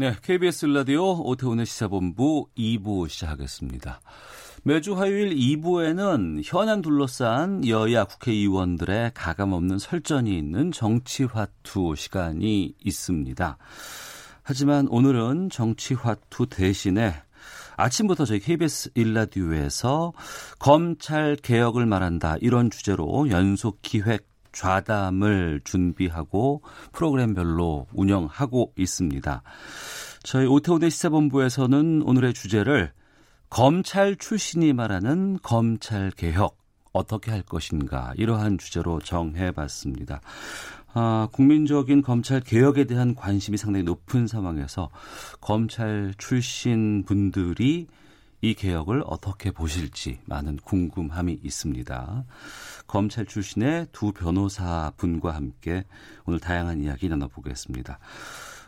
네, KBS 라디오 오태훈의 시사본부 2부 시작하겠습니다. 매주 화요일 2부에는 현안 둘러싼 여야 국회의원들의 가감없는 설전이 있는 정치화투 시간이 있습니다. 하지만 오늘은 정치화투 대신에 아침부터 저희 KBS 일라디오에서 검찰 개혁을 말한다 이런 주제로 연속 기획 좌담을 준비하고 프로그램별로 운영하고 있습니다. 저희 오태훈의 시사본부에서는 오늘의 주제를 검찰 출신이 말하는 검찰 개혁 어떻게 할 것인가 이러한 주제로 정해봤습니다. 아, 국민적인 검찰 개혁에 대한 관심이 상당히 높은 상황에서 검찰 출신 분들이 이 개혁을 어떻게 보실지 많은 궁금함이 있습니다. 검찰 출신의 두 변호사 분과 함께 오늘 다양한 이야기 나눠보겠습니다.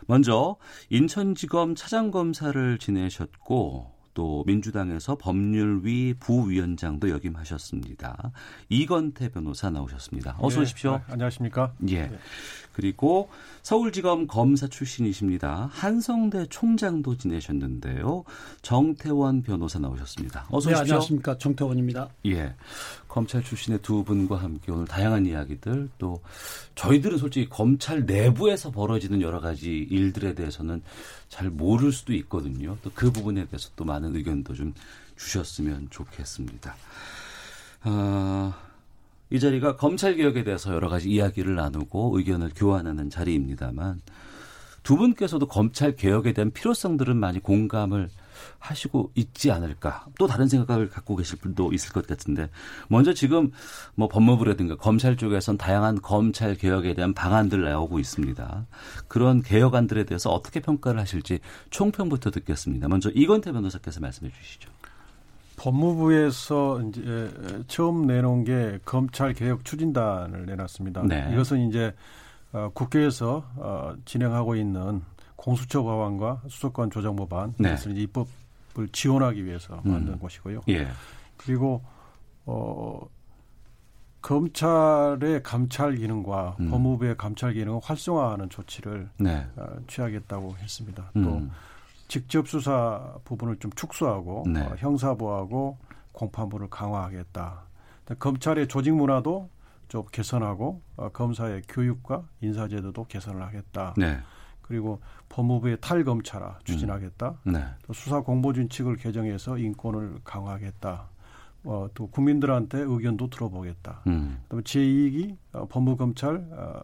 먼저 인천지검 차장검사를 지내셨고 또 민주당에서 법률위 부위원장도 역임하셨습니다. 이건태 변호사 나오셨습니다. 어서 오십시오. 네, 아, 안녕하십니까? 예. 그리고 서울지검 검사 출신이십니다. 한성대 총장도 지내셨는데요. 정태원 변호사 나오셨습니다. 어서 네, 오십시오. 안녕하십니까. 정태원입니다. 예. 검찰 출신의 두 분과 함께 오늘 다양한 이야기들 또 저희들은 솔직히 검찰 내부에서 벌어지는 여러 가지 일들에 대해서는 잘 모를 수도 있거든요. 또 그 부분에 대해서 또 많은 의견도 좀 주셨으면 좋겠습니다. 아, 이 자리가 검찰 개혁에 대해서 여러 가지 이야기를 나누고 의견을 교환하는 자리입니다만 두 분께서도 검찰 개혁에 대한 필요성들은 많이 공감을 하시고 있지 않을까. 또 다른 생각을 갖고 계실 분도 있을 것 같은데 먼저 지금 뭐 법무부라든가 검찰 쪽에선 다양한 검찰 개혁에 대한 방안들 나오고 있습니다. 그런 개혁안들에 대해서 어떻게 평가를 하실지 총평부터 듣겠습니다. 먼저 이건태 변호사께서 말씀해 주시죠. 법무부에서 이제 처음 내놓은 게 검찰 개혁 추진단을 내놨습니다. 네. 이것은 이제 어, 국회에서 어, 진행하고 있는 공수처 법안과 수사권 조정 법안 네. 이것을 입법을 지원하기 위해서 만든 음. 것이고요. 예. 그리고 어 검찰의 감찰 기능과 음. 법무부의 감찰 기능을 활성화하는 조치를 네. 어, 취하겠다고 했습니다. 또 음. 직접 수사 부분을 좀 축소하고 네. 어, 형사부하고 공판부를 강화하겠다. 검찰의 조직 문화도 좀 개선하고 어, 검사의 교육과 인사제도도 개선을 하겠다. 네. 그리고 법무부의 탈검찰화 추진하겠다. 네. 또 수사 공보 준칙을 개정해서 인권을 강화하겠다. 어, 또 국민들한테 의견도 들어보겠다. 음. 그다음에 제2기 어, 법무검찰 어,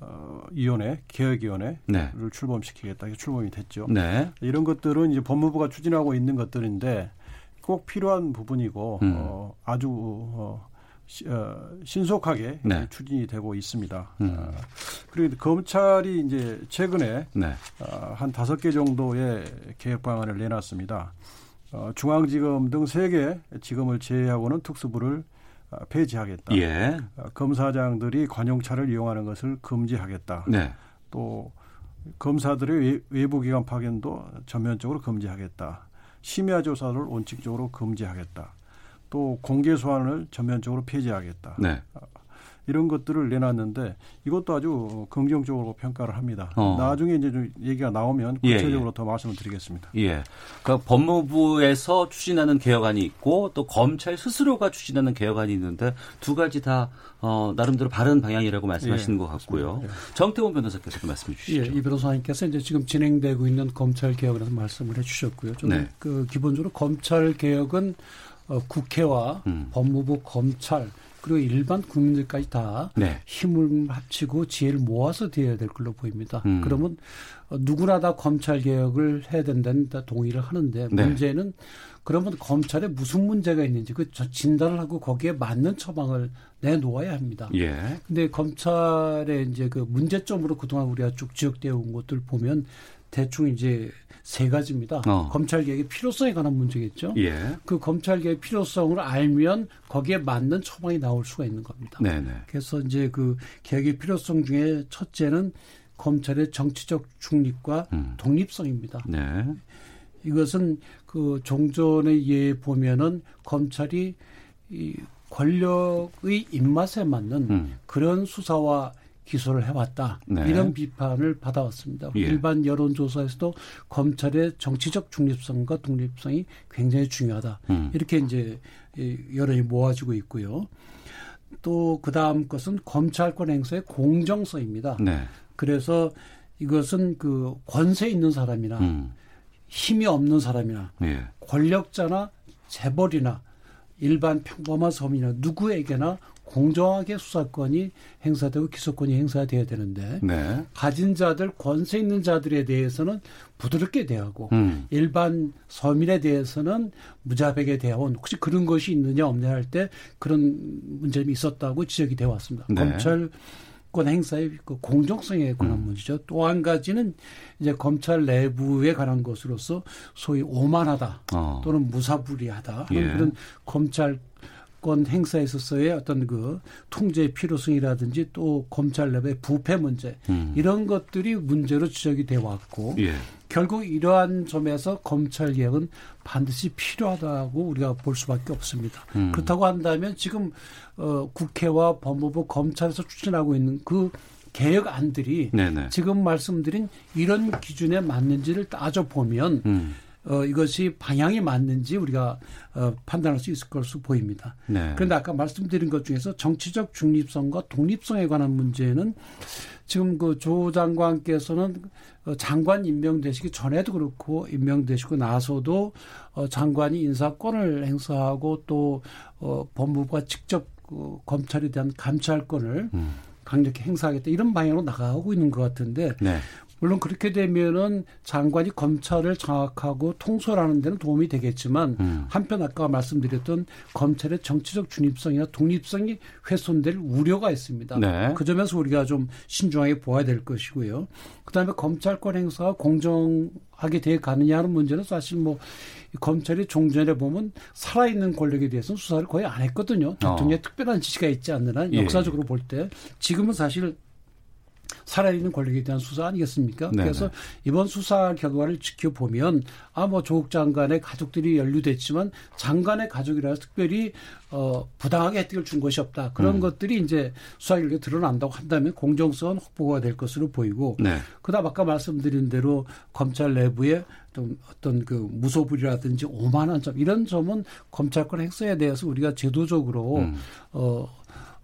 어, 위원회 개혁위원회를 네. 출범시키겠다. 이게 출범이 됐죠. 네. 이런 것들은 이제 법무부가 추진하고 있는 것들인데 꼭 필요한 부분이고 음. 어, 아주 어, 시, 어, 신속하게 네. 추진이 되고 있습니다. 음. 어, 그리고 검찰이 이제 최근에 네. 어, 한 다섯 개 정도의 개혁 방안을 내놨습니다. 어, 중앙지검 등 세 개 지검을 제외하고는 특수부를 어, 폐지하겠다. 예. 어, 검사장들이 관용차를 이용하는 것을 금지하겠다. 네. 또 검사들의 외- 외부기관 파견도 전면적으로 금지하겠다. 심야 조사를 원칙적으로 금지하겠다. 또 공개 소환을 전면적으로 폐지하겠다. 네. 이런 것들을 내놨는데 이것도 아주 긍정적으로 평가를 합니다. 어. 나중에 이제 좀 얘기가 나오면 예, 구체적으로 더 말씀을 드리겠습니다. 예. 그러니까 법무부에서 추진하는 개혁안이 있고 또 검찰 스스로가 추진하는 개혁안이 있는데 두 가지 다 어, 나름대로 바른 방향이라고 말씀하시는 예, 것 같고요. 정태원 변호사께서도 말씀해 예, 주시죠. 이 변호사님께서 이제 지금 진행되고 있는 검찰 개혁에 대해서 말씀을 해 주셨고요. 저는 네. 그 기본적으로 검찰 개혁은 어, 국회와 음. 법무부, 검찰 그리고 일반 국민들까지 다 네. 힘을 합치고 지혜를 모아서 되어야 될 걸로 보입니다. 음. 그러면 어, 누구나 다 검찰 개혁을 해야 된다는 다 동의를 하는데 네. 문제는 그러면 검찰에 무슨 문제가 있는지 그 저- 진단을 하고 거기에 맞는 처방을 내놓아야 합니다. 예. 근데 검찰의 이제 그 문제점으로 그동안 우리가 쭉 지적되어 온 것들 보면 대충 이제 세 가지입니다. 어. 검찰 개혁의 필요성에 관한 문제겠죠. 예. 그 검찰 개혁의 필요성을 알면 거기에 맞는 처방이 나올 수가 있는 겁니다. 네네. 그래서 이제 그 개혁의 필요성 중에 첫째는 검찰의 정치적 중립과 음. 독립성입니다. 네. 이것은 그 종전의 예에 보면은 검찰이 이 권력의 입맛에 맞는 음. 그런 수사와 기소를 해왔다. 네. 이런 비판을 받아왔습니다. 예. 일반 여론조사에서도 검찰의 정치적 중립성과 독립성이 굉장히 중요하다. 음. 이렇게 이제 이 여론이 모아지고 있고요. 또 그 다음 것은 검찰권 행사의 공정성입니다. 네. 그래서 이것은 그 권세 있는 사람이나 음. 힘이 없는 사람이나 예. 권력자나 재벌이나 일반 평범한 서민이나 누구에게나 공정하게 수사권이 행사되고 기소권이 행사돼야 되는데 네. 가진 자들 권세 있는 자들에 대해서는 부드럽게 대하고 음. 일반 서민에 대해서는 무자백에 대하고 혹시 그런 것이 있느냐 없느냐 할 때 그런 문제점이 있었다고 지적이 되어 왔습니다. 네. 검찰 권 행사의 그 공정성에 관한 음. 문제죠. 또 한 가지는 이제 검찰 내부에 관한 것으로서 소위 오만하다 어. 또는 무사부리하다 하는 예. 그런 검찰 권 행사에 있어서의 어떤 그 통제의 필요성이라든지 또 검찰 내부의 부패 문제 음. 이런 것들이 문제로 지적이 돼 왔고 예. 결국 이러한 점에서 검찰 개혁은 반드시 필요하다고 우리가 볼 수밖에 없습니다. 음. 그렇다고 한다면 지금 어, 국회와 법무부 검찰에서 추진하고 있는 그 개혁 안들이 네네. 지금 말씀드린 이런 기준에 맞는지를 따져 보면 음. 어, 이것이 방향이 맞는지 우리가 어, 판단할 수 있을 것으로 보입니다. 네. 그런데 아까 말씀드린 것 중에서 정치적 중립성과 독립성에 관한 문제는 지금 그 조 장관께서는 어, 장관 임명되시기 전에도 그렇고 임명되시고 나서도 어, 장관이 인사권을 행사하고 또 어, 법무부가 직접 그 검찰에 대한 감찰권을 음. 강력히 행사하겠다 이런 방향으로 나가고 있는 것 같은데 네. 물론 그렇게 되면은 장관이 검찰을 장악하고 통솔하는 데는 도움이 되겠지만 음. 한편 아까 말씀드렸던 검찰의 정치적 중립성이나 독립성이 훼손될 우려가 있습니다. 네. 그 점에서 우리가 좀 신중하게 보아야 될 것이고요. 그다음에 검찰권 행사가 공정하게 돼 가느냐 하는 문제는 사실 뭐이 검찰이 종전에 보면 살아있는 권력에 대해서는 수사를 거의 안 했거든요. 대통령의 어. 특별한 지시가 있지 않는 한 예. 역사적으로 볼때 지금은 사실 살아있는 권력에 대한 수사 아니겠습니까? 네네. 그래서 이번 수사 결과를 지켜보면 아뭐 조국 장관의 가족들이 연루됐지만 장관의 가족이라서 특별히 어 부당하게 혜택을 준 것이 없다. 그런 음. 것들이 이제 수사 결과에 드러난다고 한다면 공정성은 확보가 될 것으로 보이고 네. 그다음 아까 말씀드린 대로 검찰 내부에 좀 어떤 그 무소불이라든지 오만한 점 이런 점은 검찰권 행사에 대해서 우리가 제도적으로 음. 어,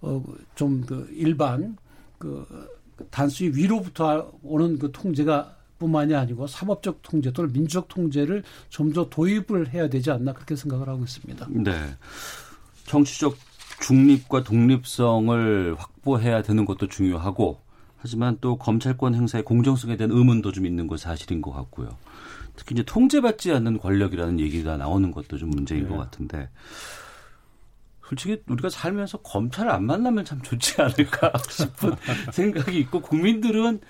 어어좀그 일반 그 단순히 위로부터 오는 그 통제가 뿐만이 아니고 사법적 통제 또는 민주적 통제를 좀 더 도입을 해야 되지 않나 그렇게 생각을 하고 있습니다. 네. 정치적 중립과 독립성을 확보해야 되는 것도 중요하고 하지만 또 검찰권 행사의 공정성에 대한 의문도 좀 있는 건 사실인 것 같고요. 특히 이제 통제받지 않는 권력이라는 얘기가 나오는 것도 좀 문제인 네. 것 같은데 솔직히 우리가 살면서 검찰을 안 만나면 참 좋지 않을까 싶은 생각이 있고 국민들은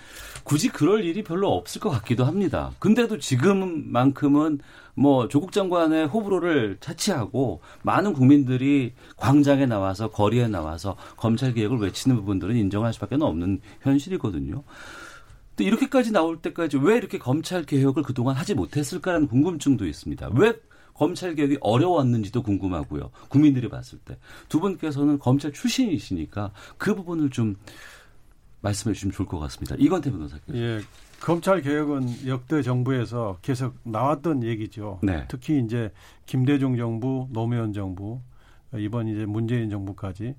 굳이 그럴 일이 별로 없을 것 같기도 합니다. 근데도 지금만큼은 뭐 조국 장관의 호불호를 차치하고 많은 국민들이 광장에 나와서 거리에 나와서 검찰 개혁을 외치는 부분들은 인정할 수밖에 없는 현실이거든요. 또 이렇게까지 나올 때까지 왜 이렇게 검찰 개혁을 그동안 하지 못했을까라는 궁금증도 있습니다. 왜 검찰 개혁이 어려웠는지도 궁금하고요. 국민들이 봤을 때. 두 분께서는 검찰 출신이시니까 그 부분을 좀 말씀해 주시면 좋을 것 같습니다. 이건태 변호사께서. 예, 검찰 개혁은 역대 정부에서 계속 나왔던 얘기죠. 네. 특히 이제 김대중 정부, 노무현 정부, 이번 이제 문재인 정부까지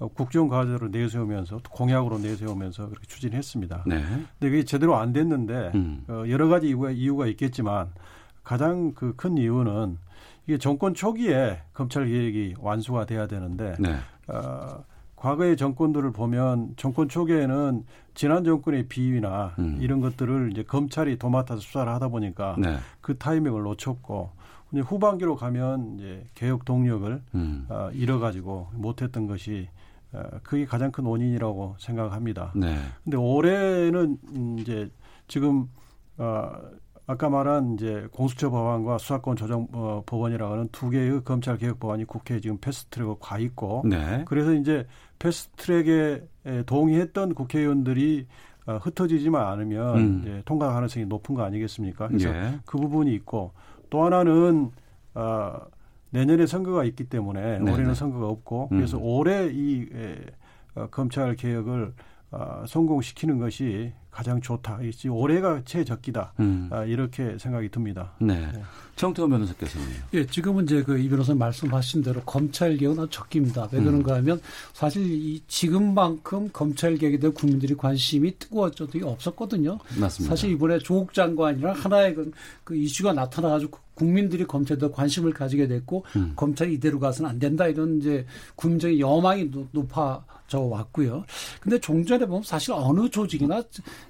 어, 국정 과제로 내세우면서 또 공약으로 내세우면서 그렇게 추진했습니다. 네. 근데 그게 제대로 안 됐는데 음. 어, 여러 가지 이유가, 이유가 있겠지만 가장 그 큰 이유는 이게 정권 초기에 검찰 개혁이 완수가 돼야 되는데 네. 어, 과거의 정권들을 보면 정권 초기에는 지난 정권의 비위나 음. 이런 것들을 이제 검찰이 도맡아서 수사를 하다 보니까 네. 그 타이밍을 놓쳤고 이제 후반기로 가면 이제 개혁 동력을 음. 어, 잃어가지고 못했던 것이 어, 그게 가장 큰 원인이라고 생각합니다. 네. 근데 올해는 음, 이제 지금 어 아까 말한 이제 공수처 법안과 수사권 조정 어, 법원이라고 하는 두 개의 검찰 개혁 법안이 국회에 지금 패스트트랙으로 가 있고 네. 그래서 이제 패스트트랙에 동의했던 국회의원들이 어, 흩어지지만 않으면 음. 이제 통과 가능성이 높은 거 아니겠습니까? 그래서 예. 그 부분이 있고 또 하나는 어, 내년에 선거가 있기 때문에 네네. 올해는 선거가 없고 그래서 음. 올해 이 에, 어, 검찰 개혁을 어, 성공시키는 것이 가장 좋다. 이 올해가 최적기다. 음. 아, 이렇게 생각이 듭니다. 네. 네. 정태원 변호사께서는요. 예, 지금은 이제 그 이 변호사 말씀하신 대로 검찰 개혁은 아주 적깁니다. 왜 그런가 하면 사실 이 지금만큼 검찰 개혁에 대한 국민들이 관심이 뜨거워진 적이 없었거든요. 맞습니다. 사실 이번에 조국 장관이랑 하나의 그, 그 이슈가 나타나가지고 국민들이 검찰에 더 관심을 가지게 됐고 음. 검찰이 이대로 가서는 안 된다 이런 이제 국민적인 여망이 높- 높아져 왔고요. 근데 종전에 보면 사실 어느 조직이나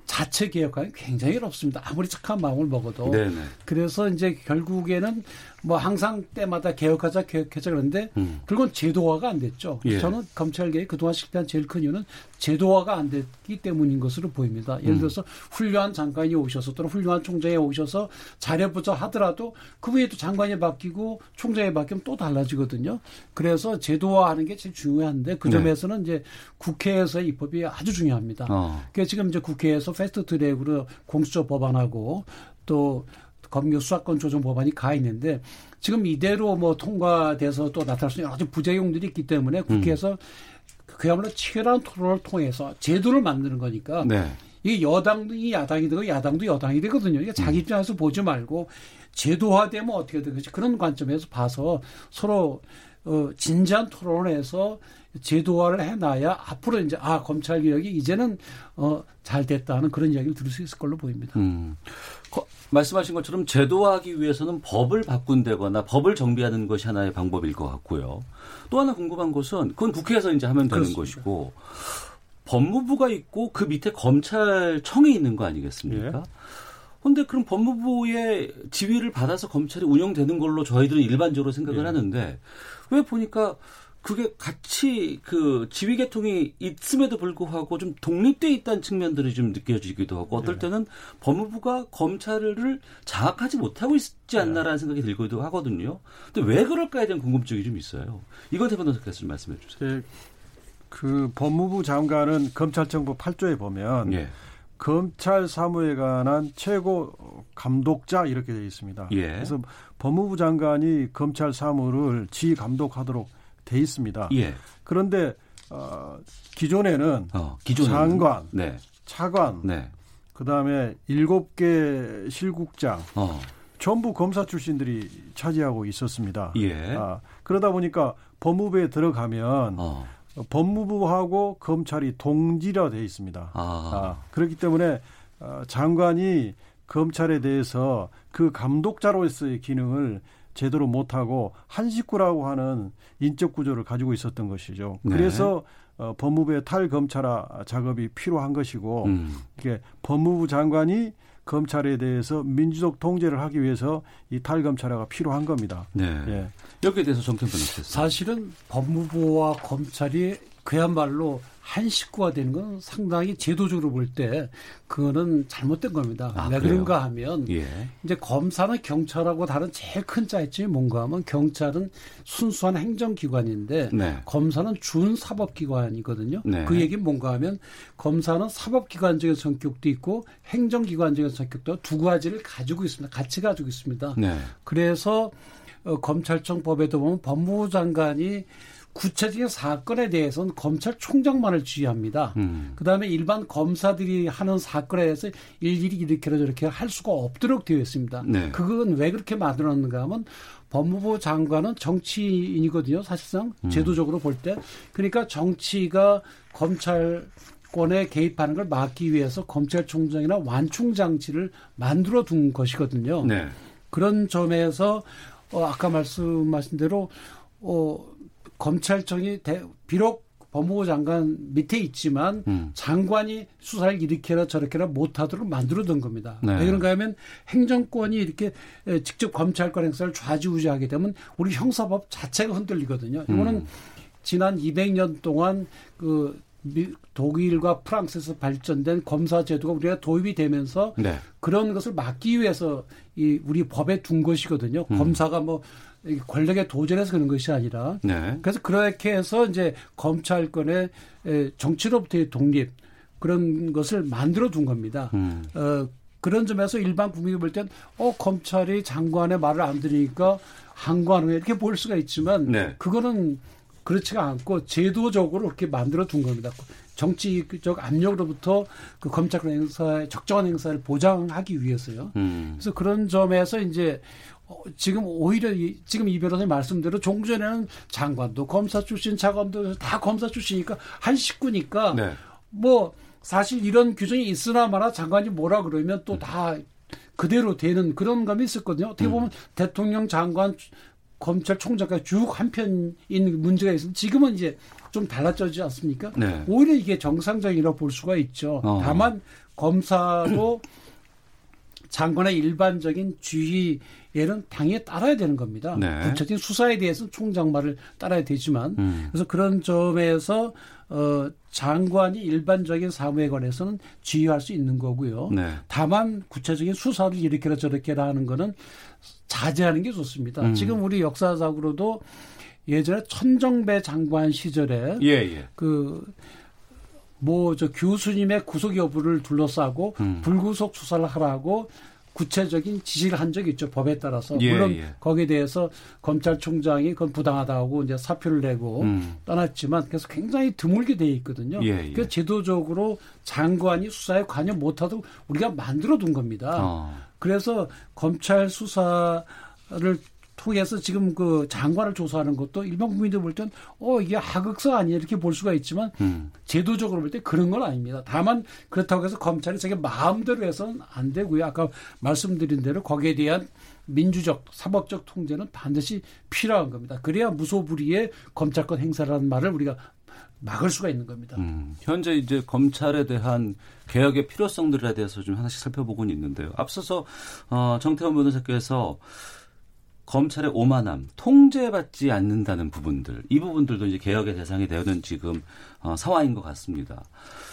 자체 개혁하기 굉장히 어렵습니다. 아무리 착한 마음을 먹어도. 네네. 그래서 이제 결국 에는 뭐 항상 때마다 개혁하자 개혁하자 그런데 음. 그건 제도화가 안 됐죠. 예. 저는 검찰 개혁 그동안 실패한 제일 큰 이유는 제도화가 안 됐기 때문인 것으로 보입니다. 음. 예를 들어서 훌륭한 장관이 오셔서 또는 훌륭한 총장이 오셔서 잘해보자 하더라도 그 후에도 장관이 바뀌고 총장이 바뀌면 또 달라지거든요. 그래서 제도화하는 게 제일 중요한데 그 네. 점에서는 이제 국회에서의 입법이 아주 중요합니다. 어. 그 지금 이제 국회에서 패스트 트랙으로 공수처 법안하고 또 검경 수사권 조정 법안이 가 있는데 지금 이대로 뭐 통과돼서 또 나타날 수 있는 여러 가지 부작용들이 있기 때문에 국회에서 그야말로 치열한 토론을 통해서 제도를 만드는 거니까 네. 이게 여당이 야당이 되고 야당도 여당이 되거든요. 이게 자기 입장에서 보지 말고 제도화되면 어떻게 되겠지 그런 관점에서 봐서 서로 어, 진지한 토론을 해서 제도화를 해놔야 앞으로 이제 아 검찰 개혁이 이제는 어, 잘 됐다는 그런 이야기를 들을 수 있을 걸로 보입니다. 음. 거- 말씀하신 것처럼 제도화하기 위해서는 법을 바꾼다거나 법을 정비하는 것이 하나의 방법일 것 같고요. 또 하나 궁금한 것은 그건 국회에서 이제 하면 되는 그렇습니다. 것이고 법무부가 있고 그 밑에 검찰청이 있는 거 아니겠습니까? 예. 근데 그럼 법무부의 지위를 받아서 검찰이 운영되는 걸로 저희들은 일반적으로 생각을 예. 하는데 왜 보니까 그게 같이 그 지휘 계통이 있음에도 불구하고 좀 독립돼 있다는 측면들이 좀 느껴지기도 하고 어떨 예. 때는 법무부가 검찰을 장악하지 못하고 있지 예. 않나라는 생각이 들기도 하거든요. 근데 왜 그럴까에 대한 궁금증이 좀 있어요. 이건 대변호사께서 좀 말씀해 주세요. 예, 그 법무부 장관은 검찰청법 8조에 보면 예. 검찰 사무에 관한 최고 감독자 이렇게 되어 있습니다. 예. 그래서 법무부 장관이 검찰 사무를 지휘 감독하도록 돼 있습니다. 예. 그런데 어, 기존에는 어, 장관, 네. 차관, 네. 그다음에 일곱 개 실국장 어. 전부 검사 출신들이 차지하고 있었습니다. 예. 아, 그러다 보니까 법무부에 들어가면 어. 법무부하고 검찰이 동지라 돼 있습니다. 아. 아, 그렇기 때문에 어, 장관이 검찰에 대해서 그 감독자로서의 기능을 제대로 못하고 한 식구라고 하는 인적 구조를 가지고 있었던 것이죠. 네. 그래서 어, 법무부의 탈검찰화 작업이 필요한 것이고 음. 이게 법무부 장관이 검찰에 대해서 민주적 통제를 하기 위해서 이 탈검찰화가 필요한 겁니다. 네. 예. 여기에 대해서 정태 변호사께서 사실은 법무부와 검찰이 그야말로 한 식구가 되는 건 상당히 제도적으로 볼 때 그거는 잘못된 겁니다. 아, 왜 그래요? 그런가 하면 예. 이제 검사는 경찰하고 다른 제일 큰 차이점이 뭔가 하면 경찰은 순수한 행정기관인데 네. 검사는 준사법기관이거든요. 네. 그 얘기는 뭔가 하면 검사는 사법기관적인 성격도 있고 행정기관적인 성격도 두 가지를 가지고 있습니다. 같이 가지고 있습니다. 네. 그래서 어, 검찰청 법에도 보면 법무부 장관이 구체적인 사건에 대해서는 검찰총장만을 지휘합니다. 음. 그다음에 일반 검사들이 하는 사건에 대해서 일일이 이렇게 저렇게 할 수가 없도록 되어 있습니다. 네. 그건 왜 그렇게 만들었는가 하면 법무부 장관은 정치인이거든요. 사실상 음. 제도적으로 볼 때. 그러니까 정치가 검찰 권에 개입하는 걸 막기 위해서 검찰총장이나 완충 장치를 만들어 둔 것이거든요. 네. 그런 점에서 어, 아까 말씀하신 대로 어, 검찰청이 대, 비록 법무부 장관 밑에 있지만 음. 장관이 수사를 이렇게나 저렇게나 못하도록 만들어둔 겁니다. 네. 왜 그런가 하면 행정권이 이렇게 에, 직접 검찰권 행사를 좌지우지하게 되면 우리 형사법 자체가 흔들리거든요. 이거는 음. 지난 200년 동안 그 미- 독일과 프랑스에서 발전된 검사 제도가 우리가 도입이 되면서 네. 그런 것을 막기 위해서 이 우리 법에 둔 것이거든요. 음. 검사가 뭐이 권력에 도전해서 그런 것이 아니라 네. 그래서 그렇게 해서 이제 검찰권의 에, 정치로부터의 독립 그런 것을 만들어 둔 겁니다. 음. 어, 그런 점에서 일반 국민이 볼 땐, 어, 검찰이 장관의 말을 안 들으니까 항관을 이렇게 볼 수가 있지만, 네. 그거는 그렇지가 않고 제도적으로 그렇게 만들어 둔 겁니다. 정치적 압력으로부터 그 검찰권 행사의 적정한 행사를 보장하기 위해서요. 음. 그래서 그런 점에서 이제 어, 지금 오히려 이, 지금 이 변호사님 말씀대로 종전에는 장관도 검사 출신, 차관도 다 검사 출신이니까 한 식구니까 네. 뭐 사실 이런 규정이 있으나 마나 장관이 뭐라 그러면 또다 그대로 되는 그런 감이 있었거든요. 어떻게 음. 보면 대통령 장관 검찰총장까지 쭉 한편인 문제가 있어서 지금은 이제 좀 달라졌지 않습니까? 네. 오히려 이게 정상적이라고 볼 수가 있죠. 어. 다만 검사도 장관의 일반적인 주의에는 당연히 따라야 되는 겁니다. 네. 구체적인 수사에 대해서는 총장 말을 따라야 되지만 음. 그래서 그런 점에서 어 장관이 일반적인 사무에 관해서는 지휘할 수 있는 거고요. 네. 다만 구체적인 수사를 이렇게라 저렇게라 하는 거는 자제하는 게 좋습니다. 음. 지금 우리 역사적으로도 예전에 천정배 장관 시절에 예, 예. 그 뭐 저 교수님의 구속 여부를 둘러싸고 음. 불구속 수사를 하라고 구체적인 지시를 한 적이 있죠 법에 따라서 예, 물론 예. 거기에 대해서 검찰총장이 그건 부당하다고 이제 사표를 내고 음. 떠났지만 그래서 굉장히 드물게 돼 있거든요. 예, 예. 그래서 제도적으로 장관이 수사에 관여 못하도록 우리가 만들어 둔 겁니다. 어. 그래서 검찰 수사를 통해서 지금 그 장관을 조사하는 것도 일반 국민들 볼 땐 어 이게 하극사 아니야 이렇게 볼 수가 있지만 음. 제도적으로 볼 때 그런 건 아닙니다. 다만 그렇다고 해서 검찰이 자기 마음대로 해서는 안 되고요. 아까 말씀드린 대로 거기에 대한 민주적 사법적 통제는 반드시 필요한 겁니다. 그래야 무소불위의 검찰권 행사라는 말을 우리가 막을 수가 있는 겁니다. 음, 현재 이제 검찰에 대한 개혁의 필요성들에 대해서 좀 하나씩 살펴보고는 있는데요. 앞서서 어, 정태원 변호사께서 검찰의 오만함, 통제받지 않는다는 부분들, 이 부분들도 이제 개혁의 대상이 되는 지금 어, 상황인 것 같습니다.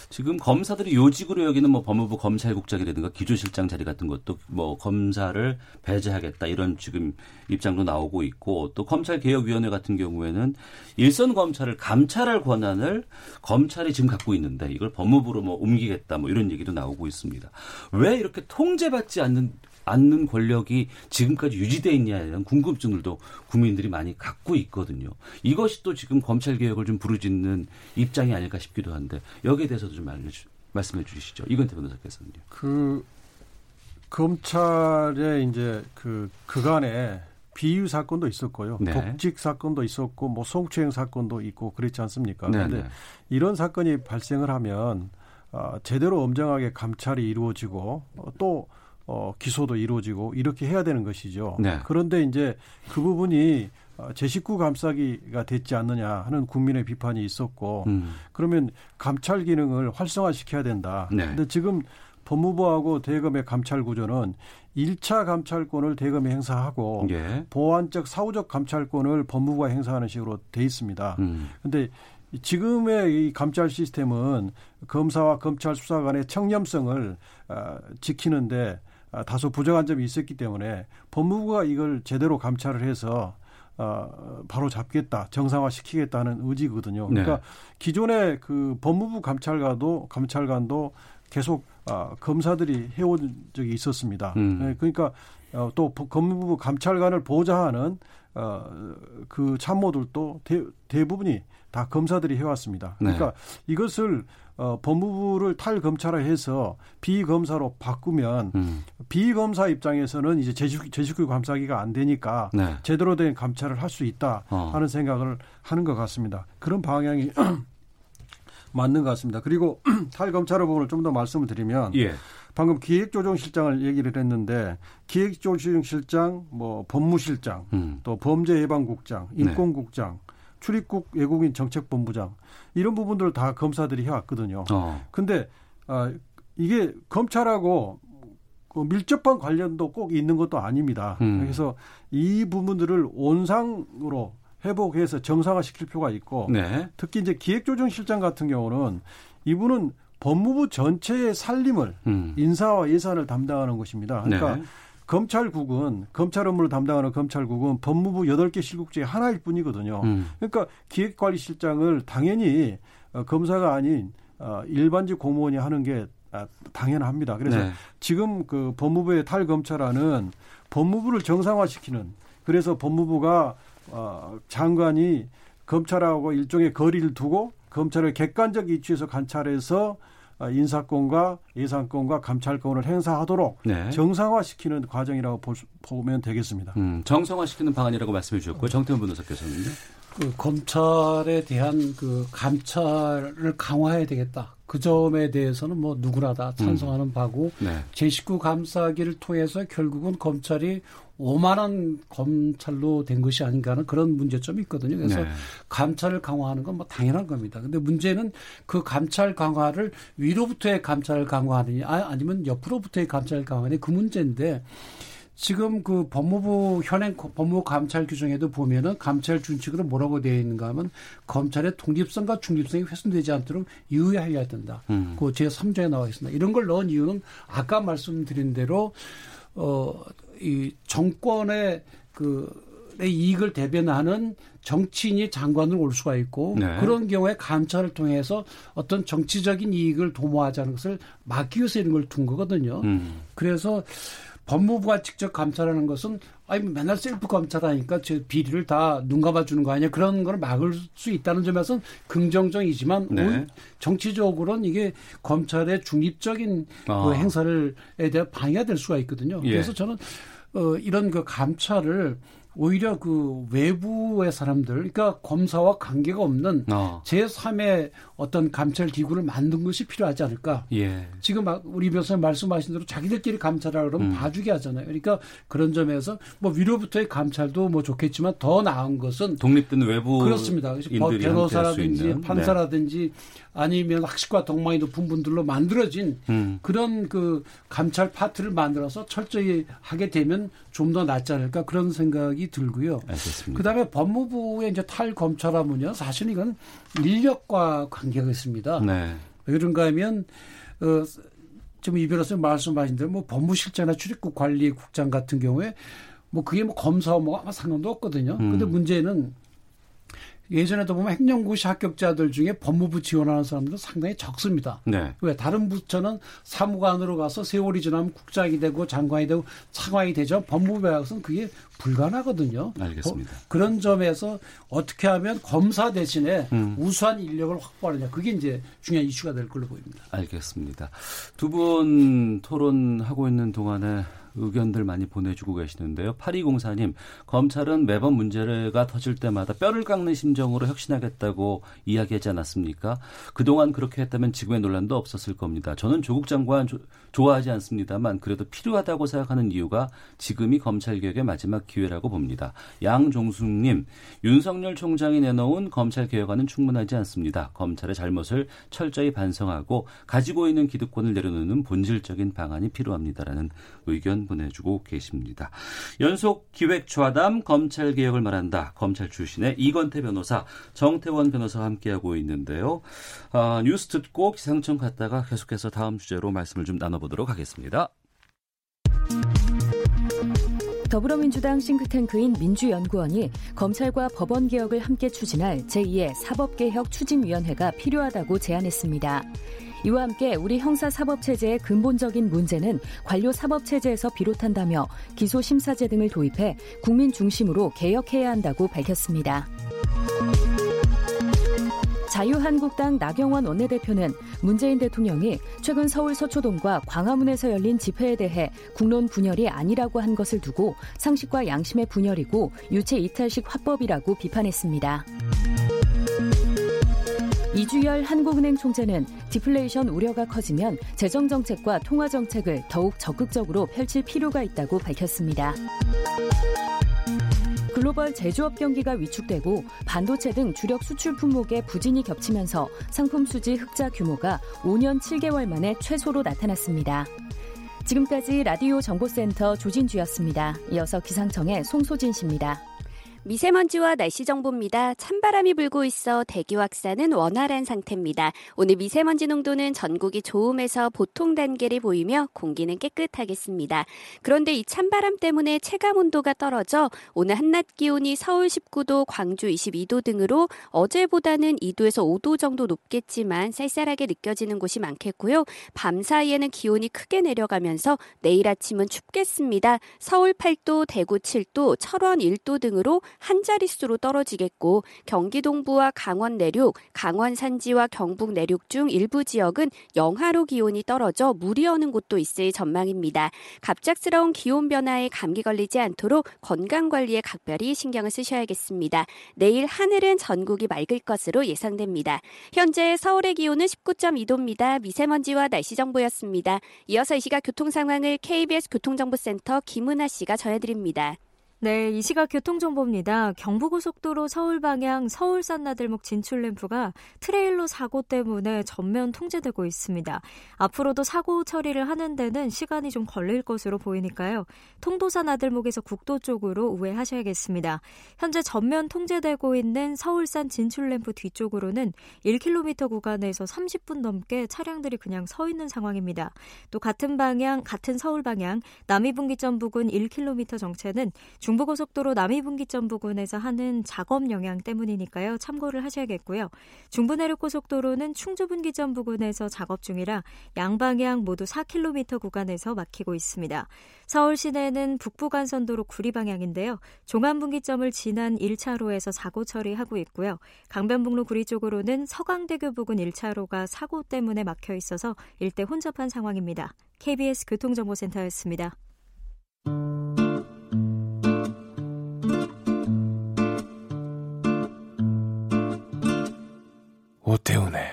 지금 검사들이 요직으로 여기는 뭐 법무부 검찰국장이라든가 기조실장 자리 같은 것도 뭐 검사를 배제하겠다 이런 지금 입장도 나오고 있고 또 검찰개혁위원회 같은 경우에는 일선 검찰을 감찰할 권한을 검찰이 지금 갖고 있는데 이걸 법무부로 뭐 옮기겠다 뭐 이런 얘기도 나오고 있습니다. 왜 이렇게 통제받지 않는 않는 권력이 지금까지 유지돼 있냐에 대한 궁금증들도 국민들이 많이 갖고 있거든요. 이것이 또 지금 검찰 개혁을 좀 부르짖는 입장이 아닐까 싶기도 한데 여기에 대해서도 좀 알려주, 말씀해 주시죠. 이건태 변호사께서는요. 그 검찰의 이제 그 그간에 비유 사건도 있었고요. 네. 독직 사건도 있었고 뭐 성추행 사건도 있고 그렇지 않습니까? 네, 그런데 네. 이런 사건이 발생을 하면 어, 제대로 엄정하게 감찰이 이루어지고 어, 또 어, 기소도 이루어지고 이렇게 해야 되는 것이죠. 네. 그런데 이제 그 부분이 어, 제 식구 감싸기가 됐지 않느냐 하는 국민의 비판이 있었고 음. 그러면 감찰 기능을 활성화시켜야 된다. 네. 근데 지금 법무부하고 대검의 감찰 구조는 1차 감찰권을 대검이 행사하고 예. 보안적 사후적 감찰권을 법무부가 행사하는 식으로 돼 있습니다. 음. 근데 지금의 이 감찰 시스템은 검사와 검찰 수사 간의 청렴성을 어, 지키는데 아, 다소 부정한 점이 있었기 때문에 법무부가 이걸 제대로 감찰을 해서 어, 바로 잡겠다, 정상화 시키겠다는 의지거든요. 그러니까 네. 기존의 그 법무부 감찰관도 감찰관도 계속 아, 검사들이 해온 적이 있었습니다. 음. 네, 그러니까 어, 또 법- 법무부 감찰관을 보좌하는 어, 그 참모들도 대, 대부분이 다 검사들이 해왔습니다. 네. 그러니까 이것을 어, 법무부를 탈검찰화 해서 비검사로 바꾸면 음. 비검사 입장에서는 이제 제식, 제식구 감사기가 안 되니까 네. 제대로 된 감찰을 할 수 있다 어. 하는 생각을 하는 것 같습니다. 그런 방향이 맞는 것 같습니다. 그리고 탈검찰의 부분을 좀 더 말씀을 드리면 예. 방금 기획조정실장을 얘기를 했는데 기획조정실장, 뭐 법무실장, 음. 또 범죄예방국장, 네. 인권국장, 출입국 외국인 정책본부장 이런 부분들을 다 검사들이 해왔거든요. 어. 근데 아, 이게 검찰하고 그 밀접한 관련도 꼭 있는 것도 아닙니다. 음. 그래서 이 부분들을 온상으로 회복해서 정상화 시킬 필요가 있고 네. 특히 이제 기획조정실장 같은 경우는 이분은 법무부 전체의 살림을 음. 인사와 예산을 담당하는 것입니다. 그러니까 네. 검찰국은 검찰 업무를 담당하는 검찰국은 법무부 8개 실국 중에 하나일 뿐이거든요. 음. 그러니까 기획관리실장을 당연히 어, 검사가 아닌 어, 일반직 공무원이 하는 게 아, 당연합니다. 그래서 네. 지금 그 법무부의 탈검찰안은 법무부를 정상화시키는 그래서 법무부가 어, 장관이 검찰하고 일종의 거리를 두고 검찰을 객관적 이치에서 관찰해서 어, 인사권과 예산권과 감찰권을 행사하도록 네. 정상화시키는 과정이라고 볼 수- 보면 되겠습니다. 음, 정성화시키는 방안이라고 말씀해 주셨고요. 정태훈 변호사께서는요. 그 검찰에 대한 그 감찰을 강화해야 되겠다. 그 점에 대해서는 뭐 누구나 다 찬성하는 바고 네. 제19 감사기를 통해서 결국은 검찰이 오만한 검찰로 된 것이 아닌가 하는 그런 문제점이 있거든요. 그래서 네. 감찰을 강화하는 건 뭐 당연한 겁니다. 근데 문제는 그 감찰 강화를 위로부터의 감찰을 강화하느냐 아- 아니면 옆으로부터의 감찰을 강화하느냐 그 문제인데 지금 그 법무부 현행 거- 법무부 감찰 규정에도 보면은 감찰 준칙으로 뭐라고 되어 있는가 하면 검찰의 독립성과 중립성이 훼손되지 않도록 유의해야 된다. 음. 그 제3조에 나와 있습니다. 이런 걸 넣은 이유는 아까 말씀드린 대로 어, 이 정권의 그, 의 이익을 대변하는 정치인이 장관으로 올 수가 있고 네. 그런 경우에 감찰을 통해서 어떤 정치적인 이익을 도모하자는 것을 막기 위해서 이런 걸 둔 거거든요. 음. 그래서 법무부가 직접 감찰하는 것은 아니 뭐 맨날 셀프 감찰하니까 저 비리를 다 눈 감아주는 거 아니야 그런 걸 막을 수 있다는 점에서는 긍정적이지만 네. 정치적으로는 이게 검찰의 중립적인 아. 그 행사를에 대한 방해가 될 수가 있거든요. 예. 그래서 저는 어 이런 그 감찰을 오히려 그 외부의 사람들, 그러니까 검사와 관계가 없는 어. 제3의 어떤 감찰 기구를 만든 것이 필요하지 않을까. 예. 지금 막 우리 변호사님 말씀하신 대로 자기들끼리 감찰하라 그러면 음. 봐주게 하잖아요. 그러니까 그런 점에서 뭐 위로부터의 감찰도 뭐 좋겠지만 더 나은 것은 독립된 외부 그렇습니다. 변호사라든지. 네. 판사라든지 아니면 학식과 동망이 높은 분들로 만들어진 음. 그런 그 감찰 파트를 만들어서 철저히 하게 되면 좀 더 낫지 않을까 그런 생각이 들고요. 알겠습니다. 그다음에 법무부의 이제 탈검찰하면요. 사실 이건 인력과 관계가 있습니다. 네. 왜 그런가 하면 어 지금 이 변호사님 말씀하신 대로 뭐 법무실장이나 출입국 관리국장 같은 경우에 뭐 그게 뭐 검사와 뭐 아무 상관도 없거든요. 음. 근데 문제는 예전에도 보면 행정고시 합격자들 중에 법무부 지원하는 사람들은 상당히 적습니다. 네. 왜 다른 부처는 사무관으로 가서 세월이 지나면 국장이 되고 장관이 되고 차관이 되죠. 법무부에 가서는 그게 불가능하거든요. 알겠습니다. 어, 그런 점에서 어떻게 하면 검사 대신에 음. 우수한 인력을 확보하느냐 그게 이제 중요한 이슈가 될 걸로 보입니다. 알겠습니다. 두 분 토론하고 있는 동안에 의견들 많이 보내주고 계시는데요. 8204님, 검찰은 매번 문제가 터질 때마다 뼈를 깎는 심정으로 혁신하겠다고 이야기하지 않았습니까? 그동안 그렇게 했다면 지금의 논란도 없었을 겁니다. 저는 조국 장관 조- 좋아하지 않습니다만 그래도 필요하다고 생각하는 이유가 지금이 검찰개혁의 마지막 기회라고 봅니다. 양종숙님, 윤석열 총장이 내놓은 검찰개혁안은 충분하지 않습니다. 검찰의 잘못을 철저히 반성하고 가지고 있는 기득권을 내려놓는 본질적인 방안이 필요합니다라는 의견 보내주고 계십니다. 연속 기획 좌담 검찰 개혁을 말한다. 검찰 출신의 이건태 변호사, 정태원 변호사와 함께하고 있는데요. 아, 뉴스 듣고 기상청 갔다가 계속해서 다음 주제로 말씀을 좀 나눠보도록 하겠습니다. 더불어민주당 싱크탱크인 민주연구원이 검찰과 법원 개혁을 함께 추진할 제2의 사법개혁 추진위원회가 필요하다고 제안했습니다. 이와 함께 우리 형사 사법 체제의 근본적인 문제는 관료 사법 체제에서 비롯한다며 기소 심사제 등을 도입해 국민 중심으로 개혁해야 한다고 밝혔습니다. 자유한국당 나경원 원내대표는 문재인 대통령이 최근 서울 서초동과 광화문에서 열린 집회에 대해 국론 분열이 아니라고 한 것을 두고 상식과 양심의 분열이고 유체 이탈식 화법이라고 비판했습니다. 이주열 한국은행 총재는 디플레이션 우려가 커지면 재정 정책과 통화 정책을 더욱 적극적으로 펼칠 필요가 있다고 밝혔습니다. 글로벌 제조업 경기가 위축되고 반도체 등 주력 수출 품목에 부진이 겹치면서 상품 수지 흑자 규모가 5년 7개월 만에 최소로 나타났습니다. 지금까지 라디오 정보센터 조진주였습니다. 이어서 기상청의 송소진 씨입니다. 미세먼지와 날씨 정보입니다. 찬바람이 불고 있어 대기 확산은 원활한 상태입니다. 오늘 미세먼지 농도는 전국이 좋음에서 보통 단계를 보이며 공기는 깨끗하겠습니다. 그런데 이 찬바람 때문에 체감 온도가 떨어져 오늘 한낮 기온이 서울 19도, 광주 22도 등으로 어제보다는 2도에서 5도 정도 높겠지만 쌀쌀하게 느껴지는 곳이 많겠고요. 밤 사이에는 기온이 크게 내려가면서 내일 아침은 춥겠습니다. 서울 8도, 대구 7도, 철원 1도 등으로 한 자릿수로 떨어지겠고 경기 동부와 강원 내륙, 강원 산지와 경북 내륙 중 일부 지역은 영하로 기온이 떨어져 물이 어는 곳도 있을 전망입니다. 갑작스러운 기온 변화에 감기 걸리지 않도록 건강 관리에 각별히 신경을 쓰셔야겠습니다. 내일 하늘은 전국이 맑을 것으로 예상됩니다. 현재 서울의 기온은 19.2도입니다. 미세먼지와 날씨 정보였습니다. 이어서 이 시각 교통 상황을 KBS 교통정보센터 김은아 씨가 전해드립니다. 네, 이 시각 교통정보입니다. 경부고속도로 서울 방향 서울 산 나들목 진출 램프가 트레일러 사고 때문에 전면 통제되고 있습니다. 앞으로도 사고 처리를 하는 데는 시간이 좀 걸릴 것으로 보이니까요. 통도산 나들목에서 국도 쪽으로 우회하셔야겠습니다. 현재 전면 통제되고 있는 서울산 진출 램프 뒤쪽으로는 1km 구간에서 30분 넘게 차량들이 그냥 서 있는 상황입니다. 또 같은 방향, 같은 서울 방향 남이분기점 부근 1km 정체는 중부고속도로 남이분기점 부근에서 하는 작업 영향 때문이니까요. 참고를 하셔야겠고요. 중부내륙고속도로는 충주분기점 부근에서 작업 중이라 양방향 모두 4km 구간에서 막히고 있습니다. 서울 시내는 북부간선도로 구리 방향인데요. 종안분기점을 지난 1차로에서 사고 처리하고 있고요. 강변북로 구리 쪽으로는 서강대교 부근 1차로가 사고 때문에 막혀 있어서 일대 혼잡한 상황입니다. KBS 교통정보센터였습니다. 오태훈의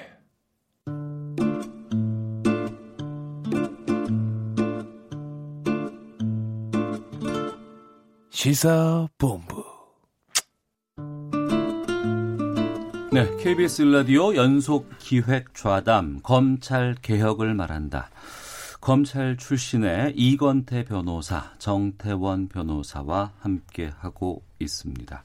시사본부 네, KBS 라디오 연속 기획 좌담 검찰 개혁을 말한다. 검찰 출신의 이건태 변호사, 정태원 변호사와 함께 하고 있습니다.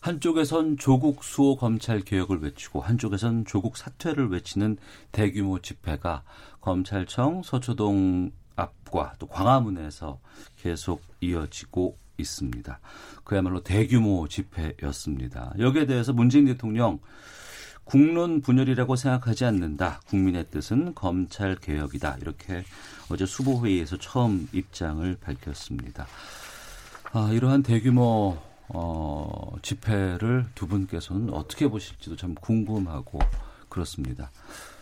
한쪽에선 조국 수호 검찰 개혁을 외치고 한쪽에선 조국 사퇴를 외치는 대규모 집회가 검찰청 서초동 앞과 또 광화문에서 계속 이어지고 있습니다. 그야말로 대규모 집회였습니다. 여기에 대해서 문재인 대통령 국론 분열이라고 생각하지 않는다. 국민의 뜻은 검찰 개혁이다. 이렇게 어제 수보회의에서 처음 입장을 밝혔습니다. 아, 이러한 대규모 어, 집회를 두 분께서는 어떻게 보실지도 참 궁금하고 그렇습니다.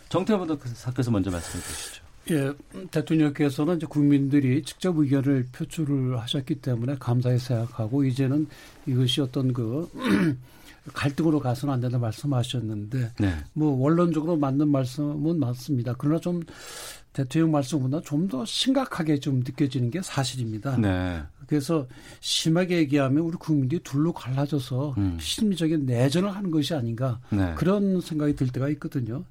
정태원 변호사께서 먼저 말씀해 주시죠. 예, 대통령께서는 이제 국민들이 직접 의견을 표출을 하셨기 때문에 감사히 생각하고 이제는 이것이 어떤 그 갈등으로 가서는 안 된다 말씀하셨는데 네. 뭐 원론적으로 맞는 말씀은 맞습니다. 그러나 좀 대통령 말씀보다 좀 더 심각하게 좀 느껴지는 게 사실입니다. 네. 그래서 심하게 얘기하면 우리 국민들이 둘로 갈라져서 음. 심리적인 내전을 하는 것이 아닌가 네. 그런 생각이 들 때가 있거든요.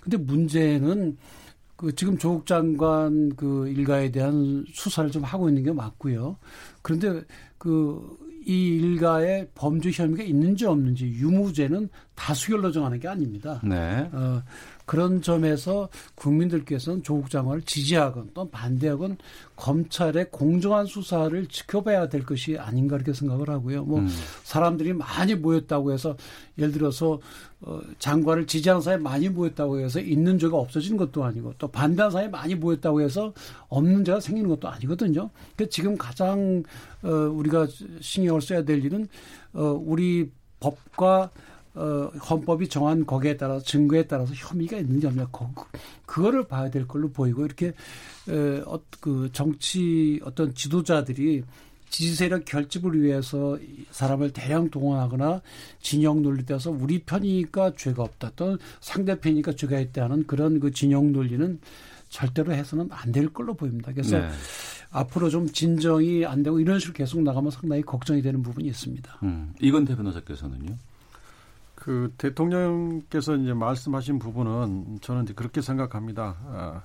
근데 문제는 그 지금 조국 장관 그 일가에 대한 수사를 좀 하고 있는 게 맞고요. 그런데 그 이 일가의 범죄 혐의가 있는지 없는지 유무죄는 다수결로 정하는 게 아닙니다. 네. 어, 그런 점에서 국민들께서는 조국 장관을 지지하건 또 반대하건 검찰의 공정한 수사를 지켜봐야 될 것이 아닌가 이렇게 생각을 하고요. 뭐 음. 사람들이 많이 모였다고 해서 예를 들어서 어, 장관을 지지하는 사람이 많이 모였다고 해서 있는 죄가 없어진 것도 아니고 또 반대하는 사람이 많이 모였다고 해서 없는 죄가 생기는 것도 아니거든요. 그러니까 지금 가장 어, 우리가 신경을 써야 될 일은 어, 우리 법과 어, 헌법이 정한 거기에 따라서 증거에 따라서 혐의가 있는지 없냐 그, 그거를 봐야 될 걸로 보이고 이렇게 에, 어, 그 정치 어떤 지도자들이 지지 세력 결집을 위해서 사람을 대량 동원하거나 진영 논리 따라서 우리 편이니까 죄가 없다 또는 상대편이니까 죄가 있다 하는 그런 그 진영 논리는 절대로 해서는 안 될 걸로 보입니다. 그래서 네. 앞으로 좀 진정이 안 되고 이런 식으로 계속 나가면 상당히 걱정이 되는 부분이 있습니다. 음, 이건대 변호사께서는요? 그 대통령께서 이제 말씀하신 부분은 저는 이제 그렇게 생각합니다. 아,